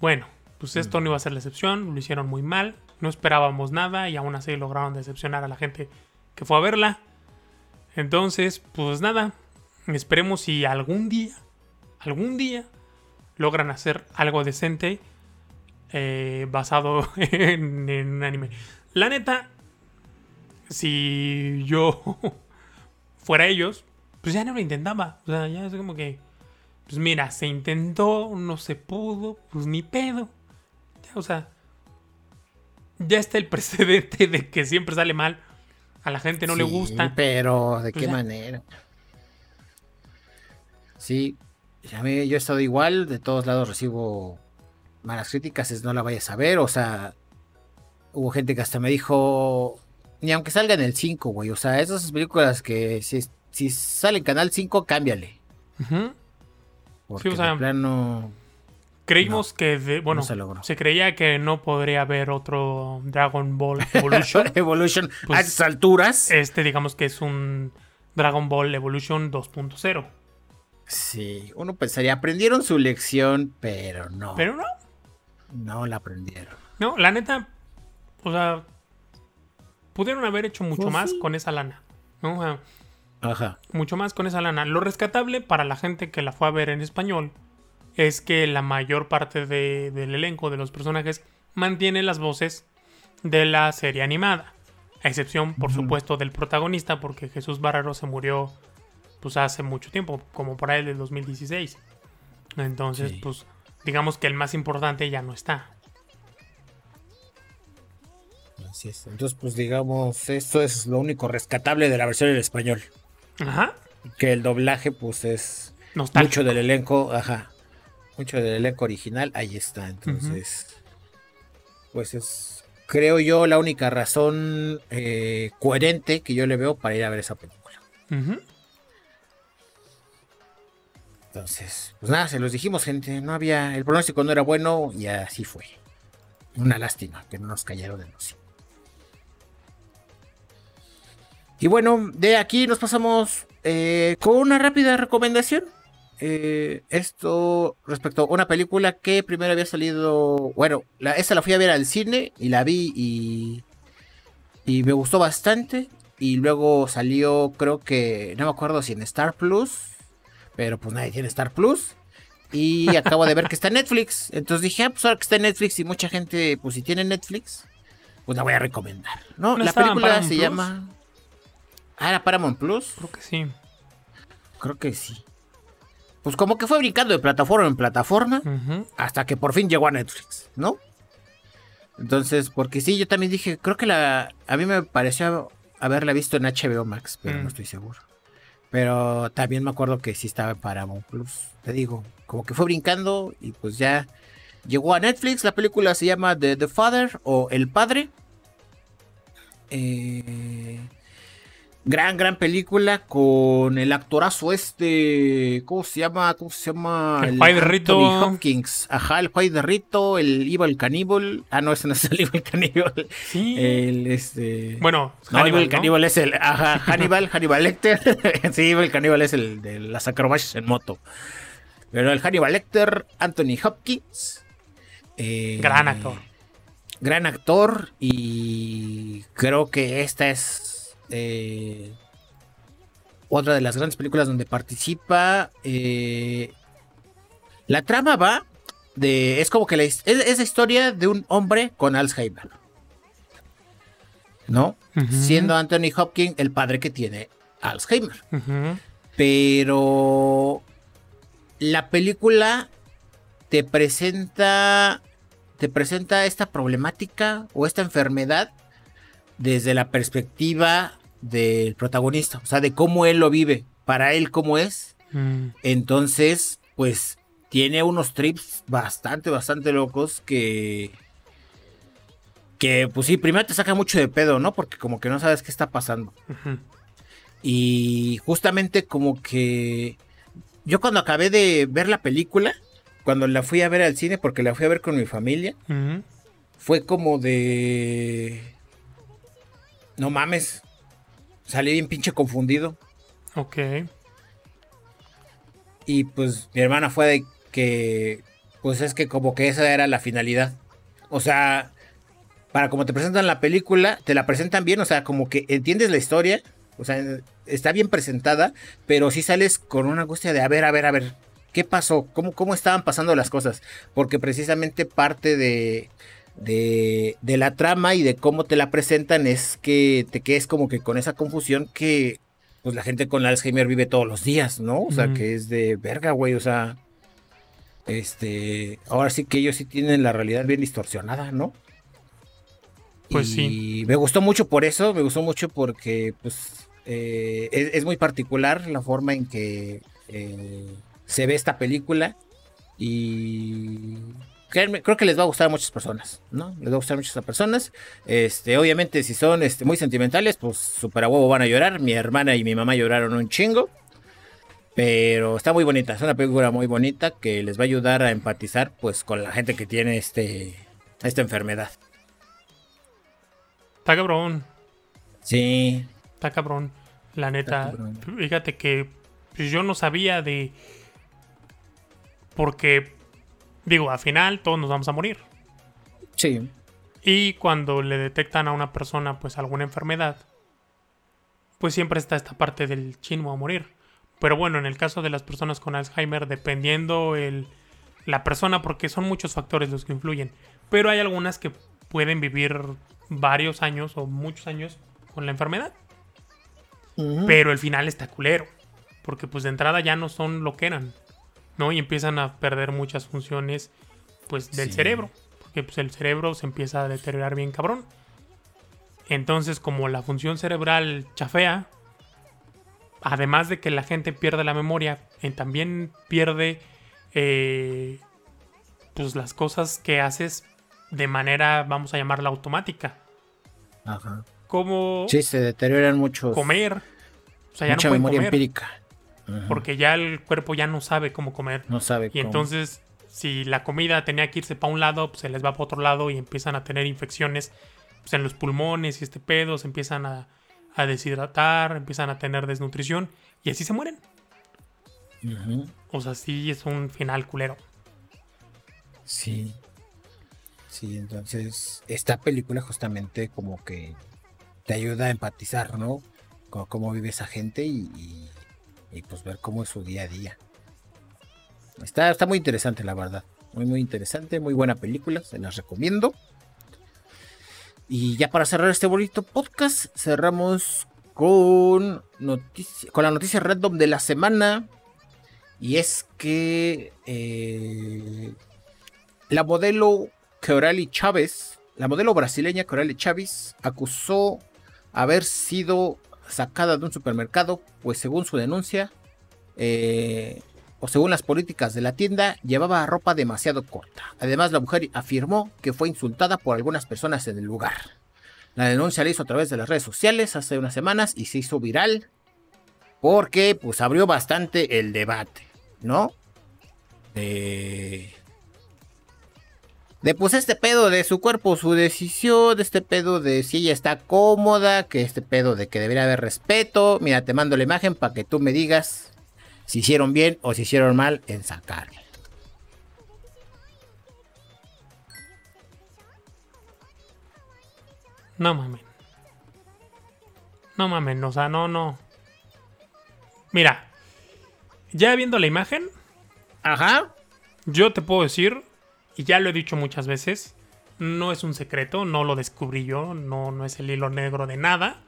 Bueno, pues esto no iba a ser la excepción, lo hicieron muy mal, no esperábamos nada y aún así lograron decepcionar a la gente que fue a verla. Entonces, pues nada, esperemos si algún día, algún día, logran hacer algo decente eh, basado [laughs] en, en un anime. La neta, si yo [laughs] fuera ellos, pues ya no lo intentaba. O sea, ya es como que, pues mira, se intentó, no se pudo, pues ni pedo. O sea, ya está el [laughs] precedente de que siempre sale mal. A la gente no le Sí, gusta. Pero, ¿de qué manera? Sí, a mí yo he estado igual, de todos lados recibo malas críticas, es no la vayas a ver, o sea, hubo gente que hasta me dijo, ni aunque salga en el 5, güey, o sea, esas películas que si, si sale en Canal 5, cámbiale. Ujú. Porque o sea, de plano, Creímos que, de- bueno, se se, logró. creía que no podría haber otro Dragon Ball Evolution. [laughs] Evolution Pues, a estas alturas. este, digamos que es un Dragon Ball Evolution 2.0. Sí, uno pensaría, aprendieron su lección, pero no, Pero no, no la aprendieron. no, la neta, o sea, pudieron haber hecho mucho Pues más sí. con esa lana. ¿no? O sea, Ajá. mucho más con esa lana. Lo rescatable para la gente que la fue a ver en español es que la mayor parte de- del elenco de los personajes mantiene las voces de la serie animada. A excepción, por supuesto, del protagonista, porque Jesús Barrero se murió pues hace mucho tiempo, como por ahí del 2016. Entonces, Sí. pues, digamos que el más importante ya no está. Así es. Entonces, pues digamos, esto es lo único rescatable de la versión en español. Ajá. Que el doblaje, pues es Nostálgico. mucho del elenco, ajá. Mucho del elenco original, ahí está. Entonces, pues es, creo yo, la única razón eh, coherente que yo le veo para ir a ver esa película. Entonces, pues nada, se los dijimos, gente. No había, el pronóstico no era bueno y así fue. Una lástima que no nos cayeron en los Y bueno, de aquí nos pasamos eh, con una rápida recomendación. Eh, esto respecto a una película que primero había salido. Bueno, la, esta la fui a ver al cine y la vi y. Y me gustó bastante. Y luego salió, creo que. No me acuerdo si en Star Plus. Pero pues nadie tiene Star Plus. Y [laughs] acabo de ver que está en Netflix. Entonces dije, ah, pues ahora que está en Netflix y mucha gente, pues si tiene Netflix, pues la voy a recomendar. No, ¿No la película se Plus? llama. Ah, era Paramount Plus. Creo que sí. Creo que sí. Pues como que fue brincando de plataforma en plataforma hasta que por fin llegó a Netflix, ¿no? Entonces, porque sí, yo también dije, creo que la. A mí me pareció haberla visto en HBO Max, pero Mm. no estoy seguro. Pero también me acuerdo que sí estaba en Paramount Plus. Te digo, como que fue brincando y pues ya llegó a Netflix. La película se llama The, The Father o El Padre. Eh, gran, gran película con el actorazo este. ¿Cómo se llama? ¿Cómo se llama? El Juay de Rito. Hopkins. Ajá, el Juay de Rito, el Evil Cannibal. Ah, no, ese no es el Evil Cannibal. Sí. El este. bueno, No, Hannibal, el ¿no? caníbal es el. Ajá, Hannibal, Hannibal Lecter. [laughs] sí, el caníbal es el de las acrobacias en moto. Pero el Hannibal Lecter, Anthony Hopkins. eh, Gran actor. Gran actor. Y creo que esta es. Eh, otra de las grandes películas donde participa. eh, la trama va de. Es como que la, es, es la historia de un hombre con Alzheimer. ¿No? Siendo Anthony Hopkins el padre que tiene Alzheimer. Pero la película te presenta te presenta esta problemática o esta enfermedad desde la perspectiva del protagonista, o sea, de cómo él lo vive, para él cómo es. Mm. Entonces, pues tiene unos trips bastante, bastante locos que. Que, pues sí, primero te saca mucho de pedo, ¿no? Porque como que no sabes qué está pasando. Y justamente como que. Yo cuando acabé de ver la película, cuando la fui a ver al cine, porque la fui a ver con mi familia, fue como de. No mames. Salí bien pinche confundido. Ok. Y pues mi hermana fue de que, pues es que como que esa era la finalidad. O sea, para como te presentan la película, te la presentan bien, o sea, como que entiendes la historia, o sea, está bien presentada, pero sí sales con una angustia de, a ver, a ver, a ver, ¿qué pasó? ¿Cómo, cómo estaban pasando las cosas? Porque precisamente parte de, de, de la trama y de cómo te la presentan es que te quedes como que con esa confusión que pues la gente con Alzheimer vive todos los días, ¿no? O sea, que es de verga, güey, o sea, este, ahora sí que ellos sí tienen la realidad bien distorsionada, ¿no? Pues y sí. me gustó mucho por eso, me gustó mucho porque, pues, eh, es, es muy particular la forma en que eh, se ve esta película y creo que les va a gustar a muchas personas, ¿no? Les va a gustar a muchas personas. Este, obviamente, si son este, muy sentimentales, pues super a huevo van a llorar. Mi hermana y mi mamá lloraron un chingo. Pero está muy bonita, es una película muy bonita que les va a ayudar a empatizar pues con la gente que tiene este esta enfermedad. Está cabrón. Sí, Está cabrón. La neta. cabrón. Fíjate que pues, yo no sabía de. Porque. Digo, al final todos nos vamos a morir. sí. Y cuando le detectan a una persona pues alguna enfermedad, pues siempre está esta parte del chinmo a morir. Pero bueno, en el caso de las personas con Alzheimer, dependiendo el, la persona, porque son muchos factores los que influyen. Pero hay algunas que pueden vivir varios años o muchos años con la enfermedad. Pero el final está culero. Porque pues de entrada ya no son lo que eran. ¿No? Y empiezan a perder muchas funciones pues del Sí. cerebro. Porque pues el cerebro se empieza a deteriorar bien cabrón. Entonces, como la función cerebral chafea, además de que la gente pierde la memoria, eh, también pierde eh, pues las cosas que haces de manera, vamos a llamarla automática. Ajá. Como Sí, se deterioran mucho. comer. O sea, ya mucha no memoria comer. empírica. Ajá. Porque ya el cuerpo ya no sabe cómo comer. no sabe Y cómo. entonces, si la comida tenía que irse para un lado, pues se les va para otro lado y empiezan a tener infecciones pues, en los pulmones y este pedo, se empiezan a, a deshidratar, empiezan a tener desnutrición y así se mueren. O sea, sí es un final culero. Sí. Sí, entonces esta película justamente como que te ayuda a empatizar, ¿no? Con cómo vive esa gente y, y- y, pues ver cómo es su día a día. Está, está muy interesante, la verdad. Muy, muy interesante, muy buena película, se las recomiendo. Y ya para cerrar este bonito podcast, cerramos con, noticia, con la noticia random de la semana. Y es que eh, la modelo Corali Chávez, la modelo brasileña Corali Chávez, acusó haber sido sacada de un supermercado, pues según su denuncia, eh, o según las políticas de la tienda, llevaba ropa demasiado corta. Además, la mujer afirmó que fue insultada por algunas personas en el lugar. La denuncia la hizo a través de las redes sociales hace unas semanas y se hizo viral porque pues abrió bastante el debate, ¿no? De de pues este pedo de su cuerpo, su decisión, de este pedo de si ella está cómoda, que este pedo de que debería haber respeto. Mira, te mando la imagen para que tú me digas si hicieron bien o si hicieron mal en sacarla. No mamen. No mamen, o sea, no, no. Mira, ya viendo la imagen, Ajá. yo te puedo decir, y ya lo he dicho muchas veces, no es un secreto, no lo descubrí yo, no, no es el hilo negro de nada.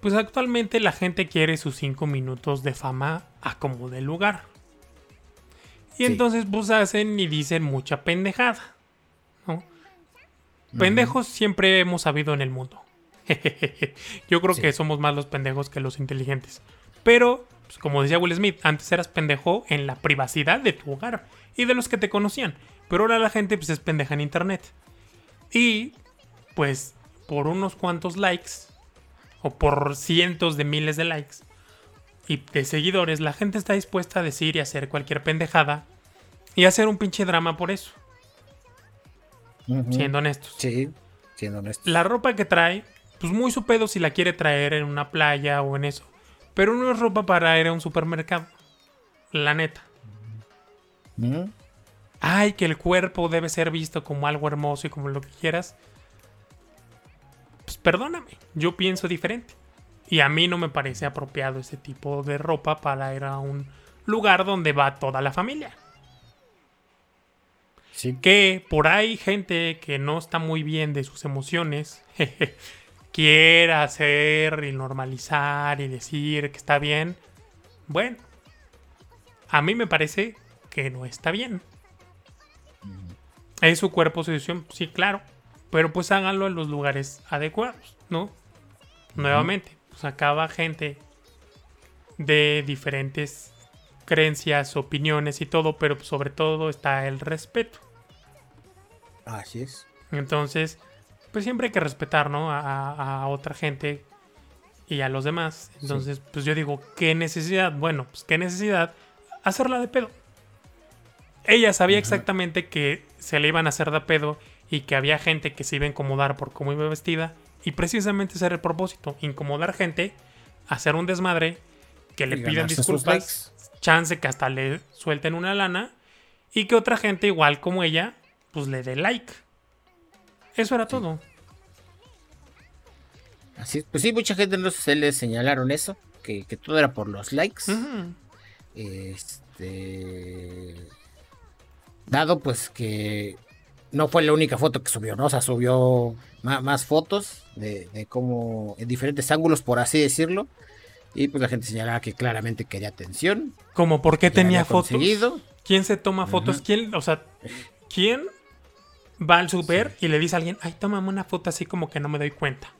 Pues actualmente la gente quiere sus 5 minutos de fama a como de lugar. Y Sí. entonces pues hacen y dicen mucha pendejada. ¿no? Pendejos siempre hemos sabido en el mundo. [laughs] Yo creo Sí. que somos más los pendejos que los inteligentes. Pero, pues, como decía Will Smith, antes eras pendejo en la privacidad de tu hogar y de los que te conocían. Pero ahora la gente pues, es pendeja en internet. Y, pues, por unos cuantos likes, o por cientos de miles de likes y de seguidores, la gente está dispuesta a decir y hacer cualquier pendejada y hacer un pinche drama por eso, siendo honestos. Sí, siendo honesto. La ropa que trae, pues muy su pedo si la quiere traer en una playa o en eso. Pero no es ropa para ir a un supermercado. La neta. Ay, que el cuerpo debe ser visto como algo hermoso y como lo que quieras. Pues perdóname, yo pienso diferente. Y a mí no me parece apropiado ese tipo de ropa para ir a un lugar donde va toda la familia. Sí. que por ahí gente que no está muy bien de sus emociones [laughs] quiera hacer y normalizar y decir que está bien. Bueno, a mí me parece que no está bien. Es su cuerpo, su decisión, sí, claro. Pero pues háganlo en los lugares adecuados, ¿no? Nuevamente, pues acaba gente de diferentes creencias, opiniones y todo, pero sobre todo está el respeto. Así es. Entonces, pues siempre hay que respetar, ¿no? A, otra gente y a los demás. Entonces, pues yo digo, ¿qué necesidad? Bueno, pues qué necesidad hacerla de pedo. Ella sabía exactamente que se le iban a hacer de pedo y que había gente que se iba a incomodar por cómo iba vestida. Y precisamente ese era el propósito, incomodar gente, hacer un desmadre, que le pidan disculpas, chance que hasta le suelten una lana y que otra gente igual como ella pues le dé like. Eso era todo. Así es. Pues sí, mucha gente no se le señalaron eso, que, que todo era por los likes. Este. Dado pues que no fue la única foto que subió, ¿no? O sea, subió más, fotos de, de cómo, en diferentes ángulos, por así decirlo. Y pues la gente señalaba que claramente quería atención. Como por qué tenía fotos. conseguido. ¿Quién se toma fotos? ¿Quién, o sea, quién va al super y le dice a alguien, ay, tómame una foto así como que no me doy cuenta.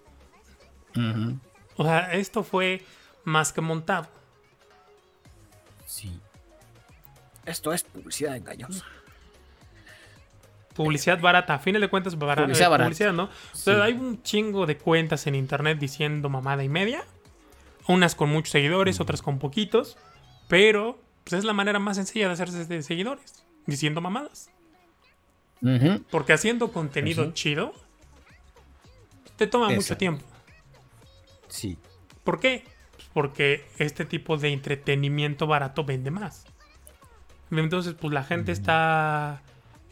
O sea, esto fue más que montado. Sí. Esto es publicidad engañosa. Publicidad barata, a fin de cuentas barata. Publicidad eh, barata. publicidad, ¿no? O Sí. sea, hay un chingo de cuentas en internet diciendo mamada y media. Unas con muchos seguidores, otras con poquitos. Pero pues, es la manera más sencilla de hacerse de seguidores. Diciendo mamadas. Porque haciendo contenido chido te toma mucho tiempo. Sí. ¿Por qué? Pues porque este tipo de entretenimiento barato vende más. Entonces, pues la gente está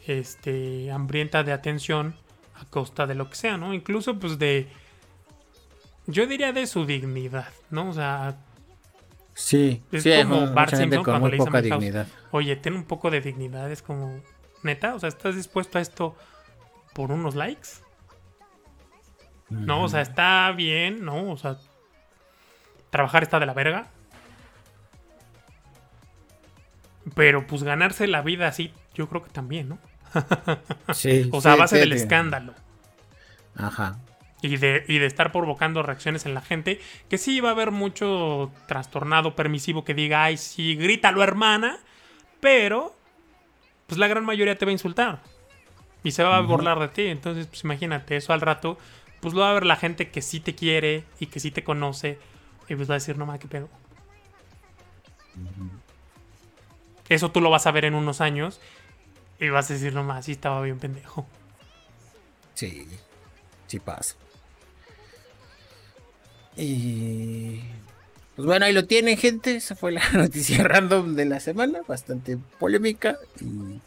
este, hambrienta de atención a costa de lo que sea, ¿no? Incluso, pues de. Yo diría de su dignidad, ¿no? O sea, Sí. Es sí, como Bart Simpson con cuando le dice a oye, ten un poco de dignidad. Es como, neta, o sea, ¿estás dispuesto a esto por unos likes? No, o sea, está bien, ¿no? O sea, trabajar está de la verga. Pero pues ganarse la vida así, yo creo que también, ¿no? [laughs] Sí, O sea, a sí, base sí, del sí. escándalo. Ajá. Y de, y de estar provocando reacciones en la gente. Que sí va a haber mucho trastornado permisivo que diga, ay, sí, grítalo, hermana. Pero, pues la gran mayoría te va a insultar. Y se va a burlar de ti. Entonces, pues imagínate, eso al rato, pues lo va a ver la gente que sí te quiere y que sí te conoce. Y pues va a decir, no mames, qué pedo. Eso tú lo vas a ver en unos años. Y vas a decir, no mames, sí estaba bien pendejo. Sí. Sí pasa. Y. Pues bueno, ahí lo tienen, gente. Esa fue la [laughs] noticia random de la semana. Bastante polémica. Y.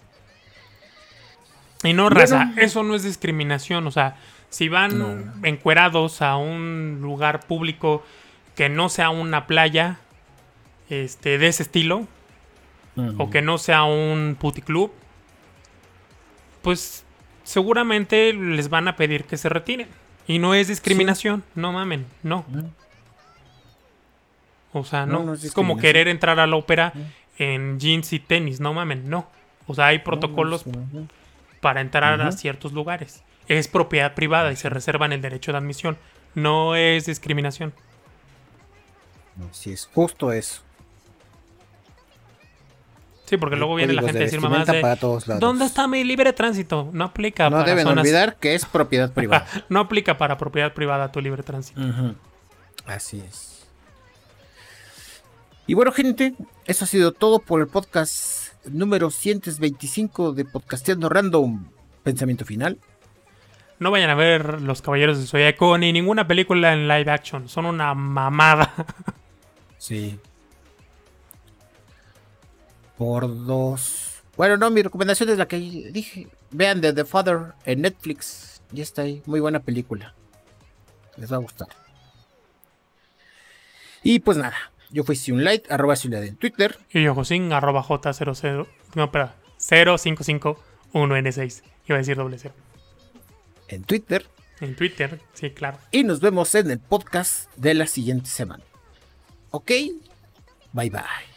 Y no, Bueno. raza, eso no es discriminación. O sea, si van No. encuerados a un lugar público que no sea una playa este, de ese estilo, o que no sea un puticlub, pues seguramente les van a pedir que se retiren. Y no es discriminación, no mamen, no. O sea, No, no. no es es como querer entrar a la ópera en jeans y tenis, no mamen, no. O sea, hay protocolos Ujú. para entrar a ciertos lugares. Es propiedad privada y se reservan el derecho de admisión. No es discriminación. Así es, justo eso. Sí, porque luego viene la gente a de decir mamás de. ¿Dónde está mi libre tránsito? No aplica No para deben zonas- olvidar que es propiedad [laughs] privada. No aplica para propiedad privada tu libre tránsito. Así es. Y bueno, gente, eso ha sido todo por el podcast número 125 de Podcasteando Random. Pensamiento final. No vayan a ver Los Caballeros del Zodiaco ni ninguna película en live action. Son una mamada. [laughs] Sí. Por dos. Bueno, no, mi recomendación es la que dije. Vean The, The Father en Netflix. Ya está ahí. Muy buena película. Les va a gustar. Y pues nada. Yo fui Light, arroba Ciudad en Twitter. Y yo, Josín, arroba J00. No, espera. 0551N6. Iba a decir doble cero. En Twitter. En Twitter, sí, claro. Y nos vemos en el podcast de la siguiente semana. ¿Ok? Bye bye.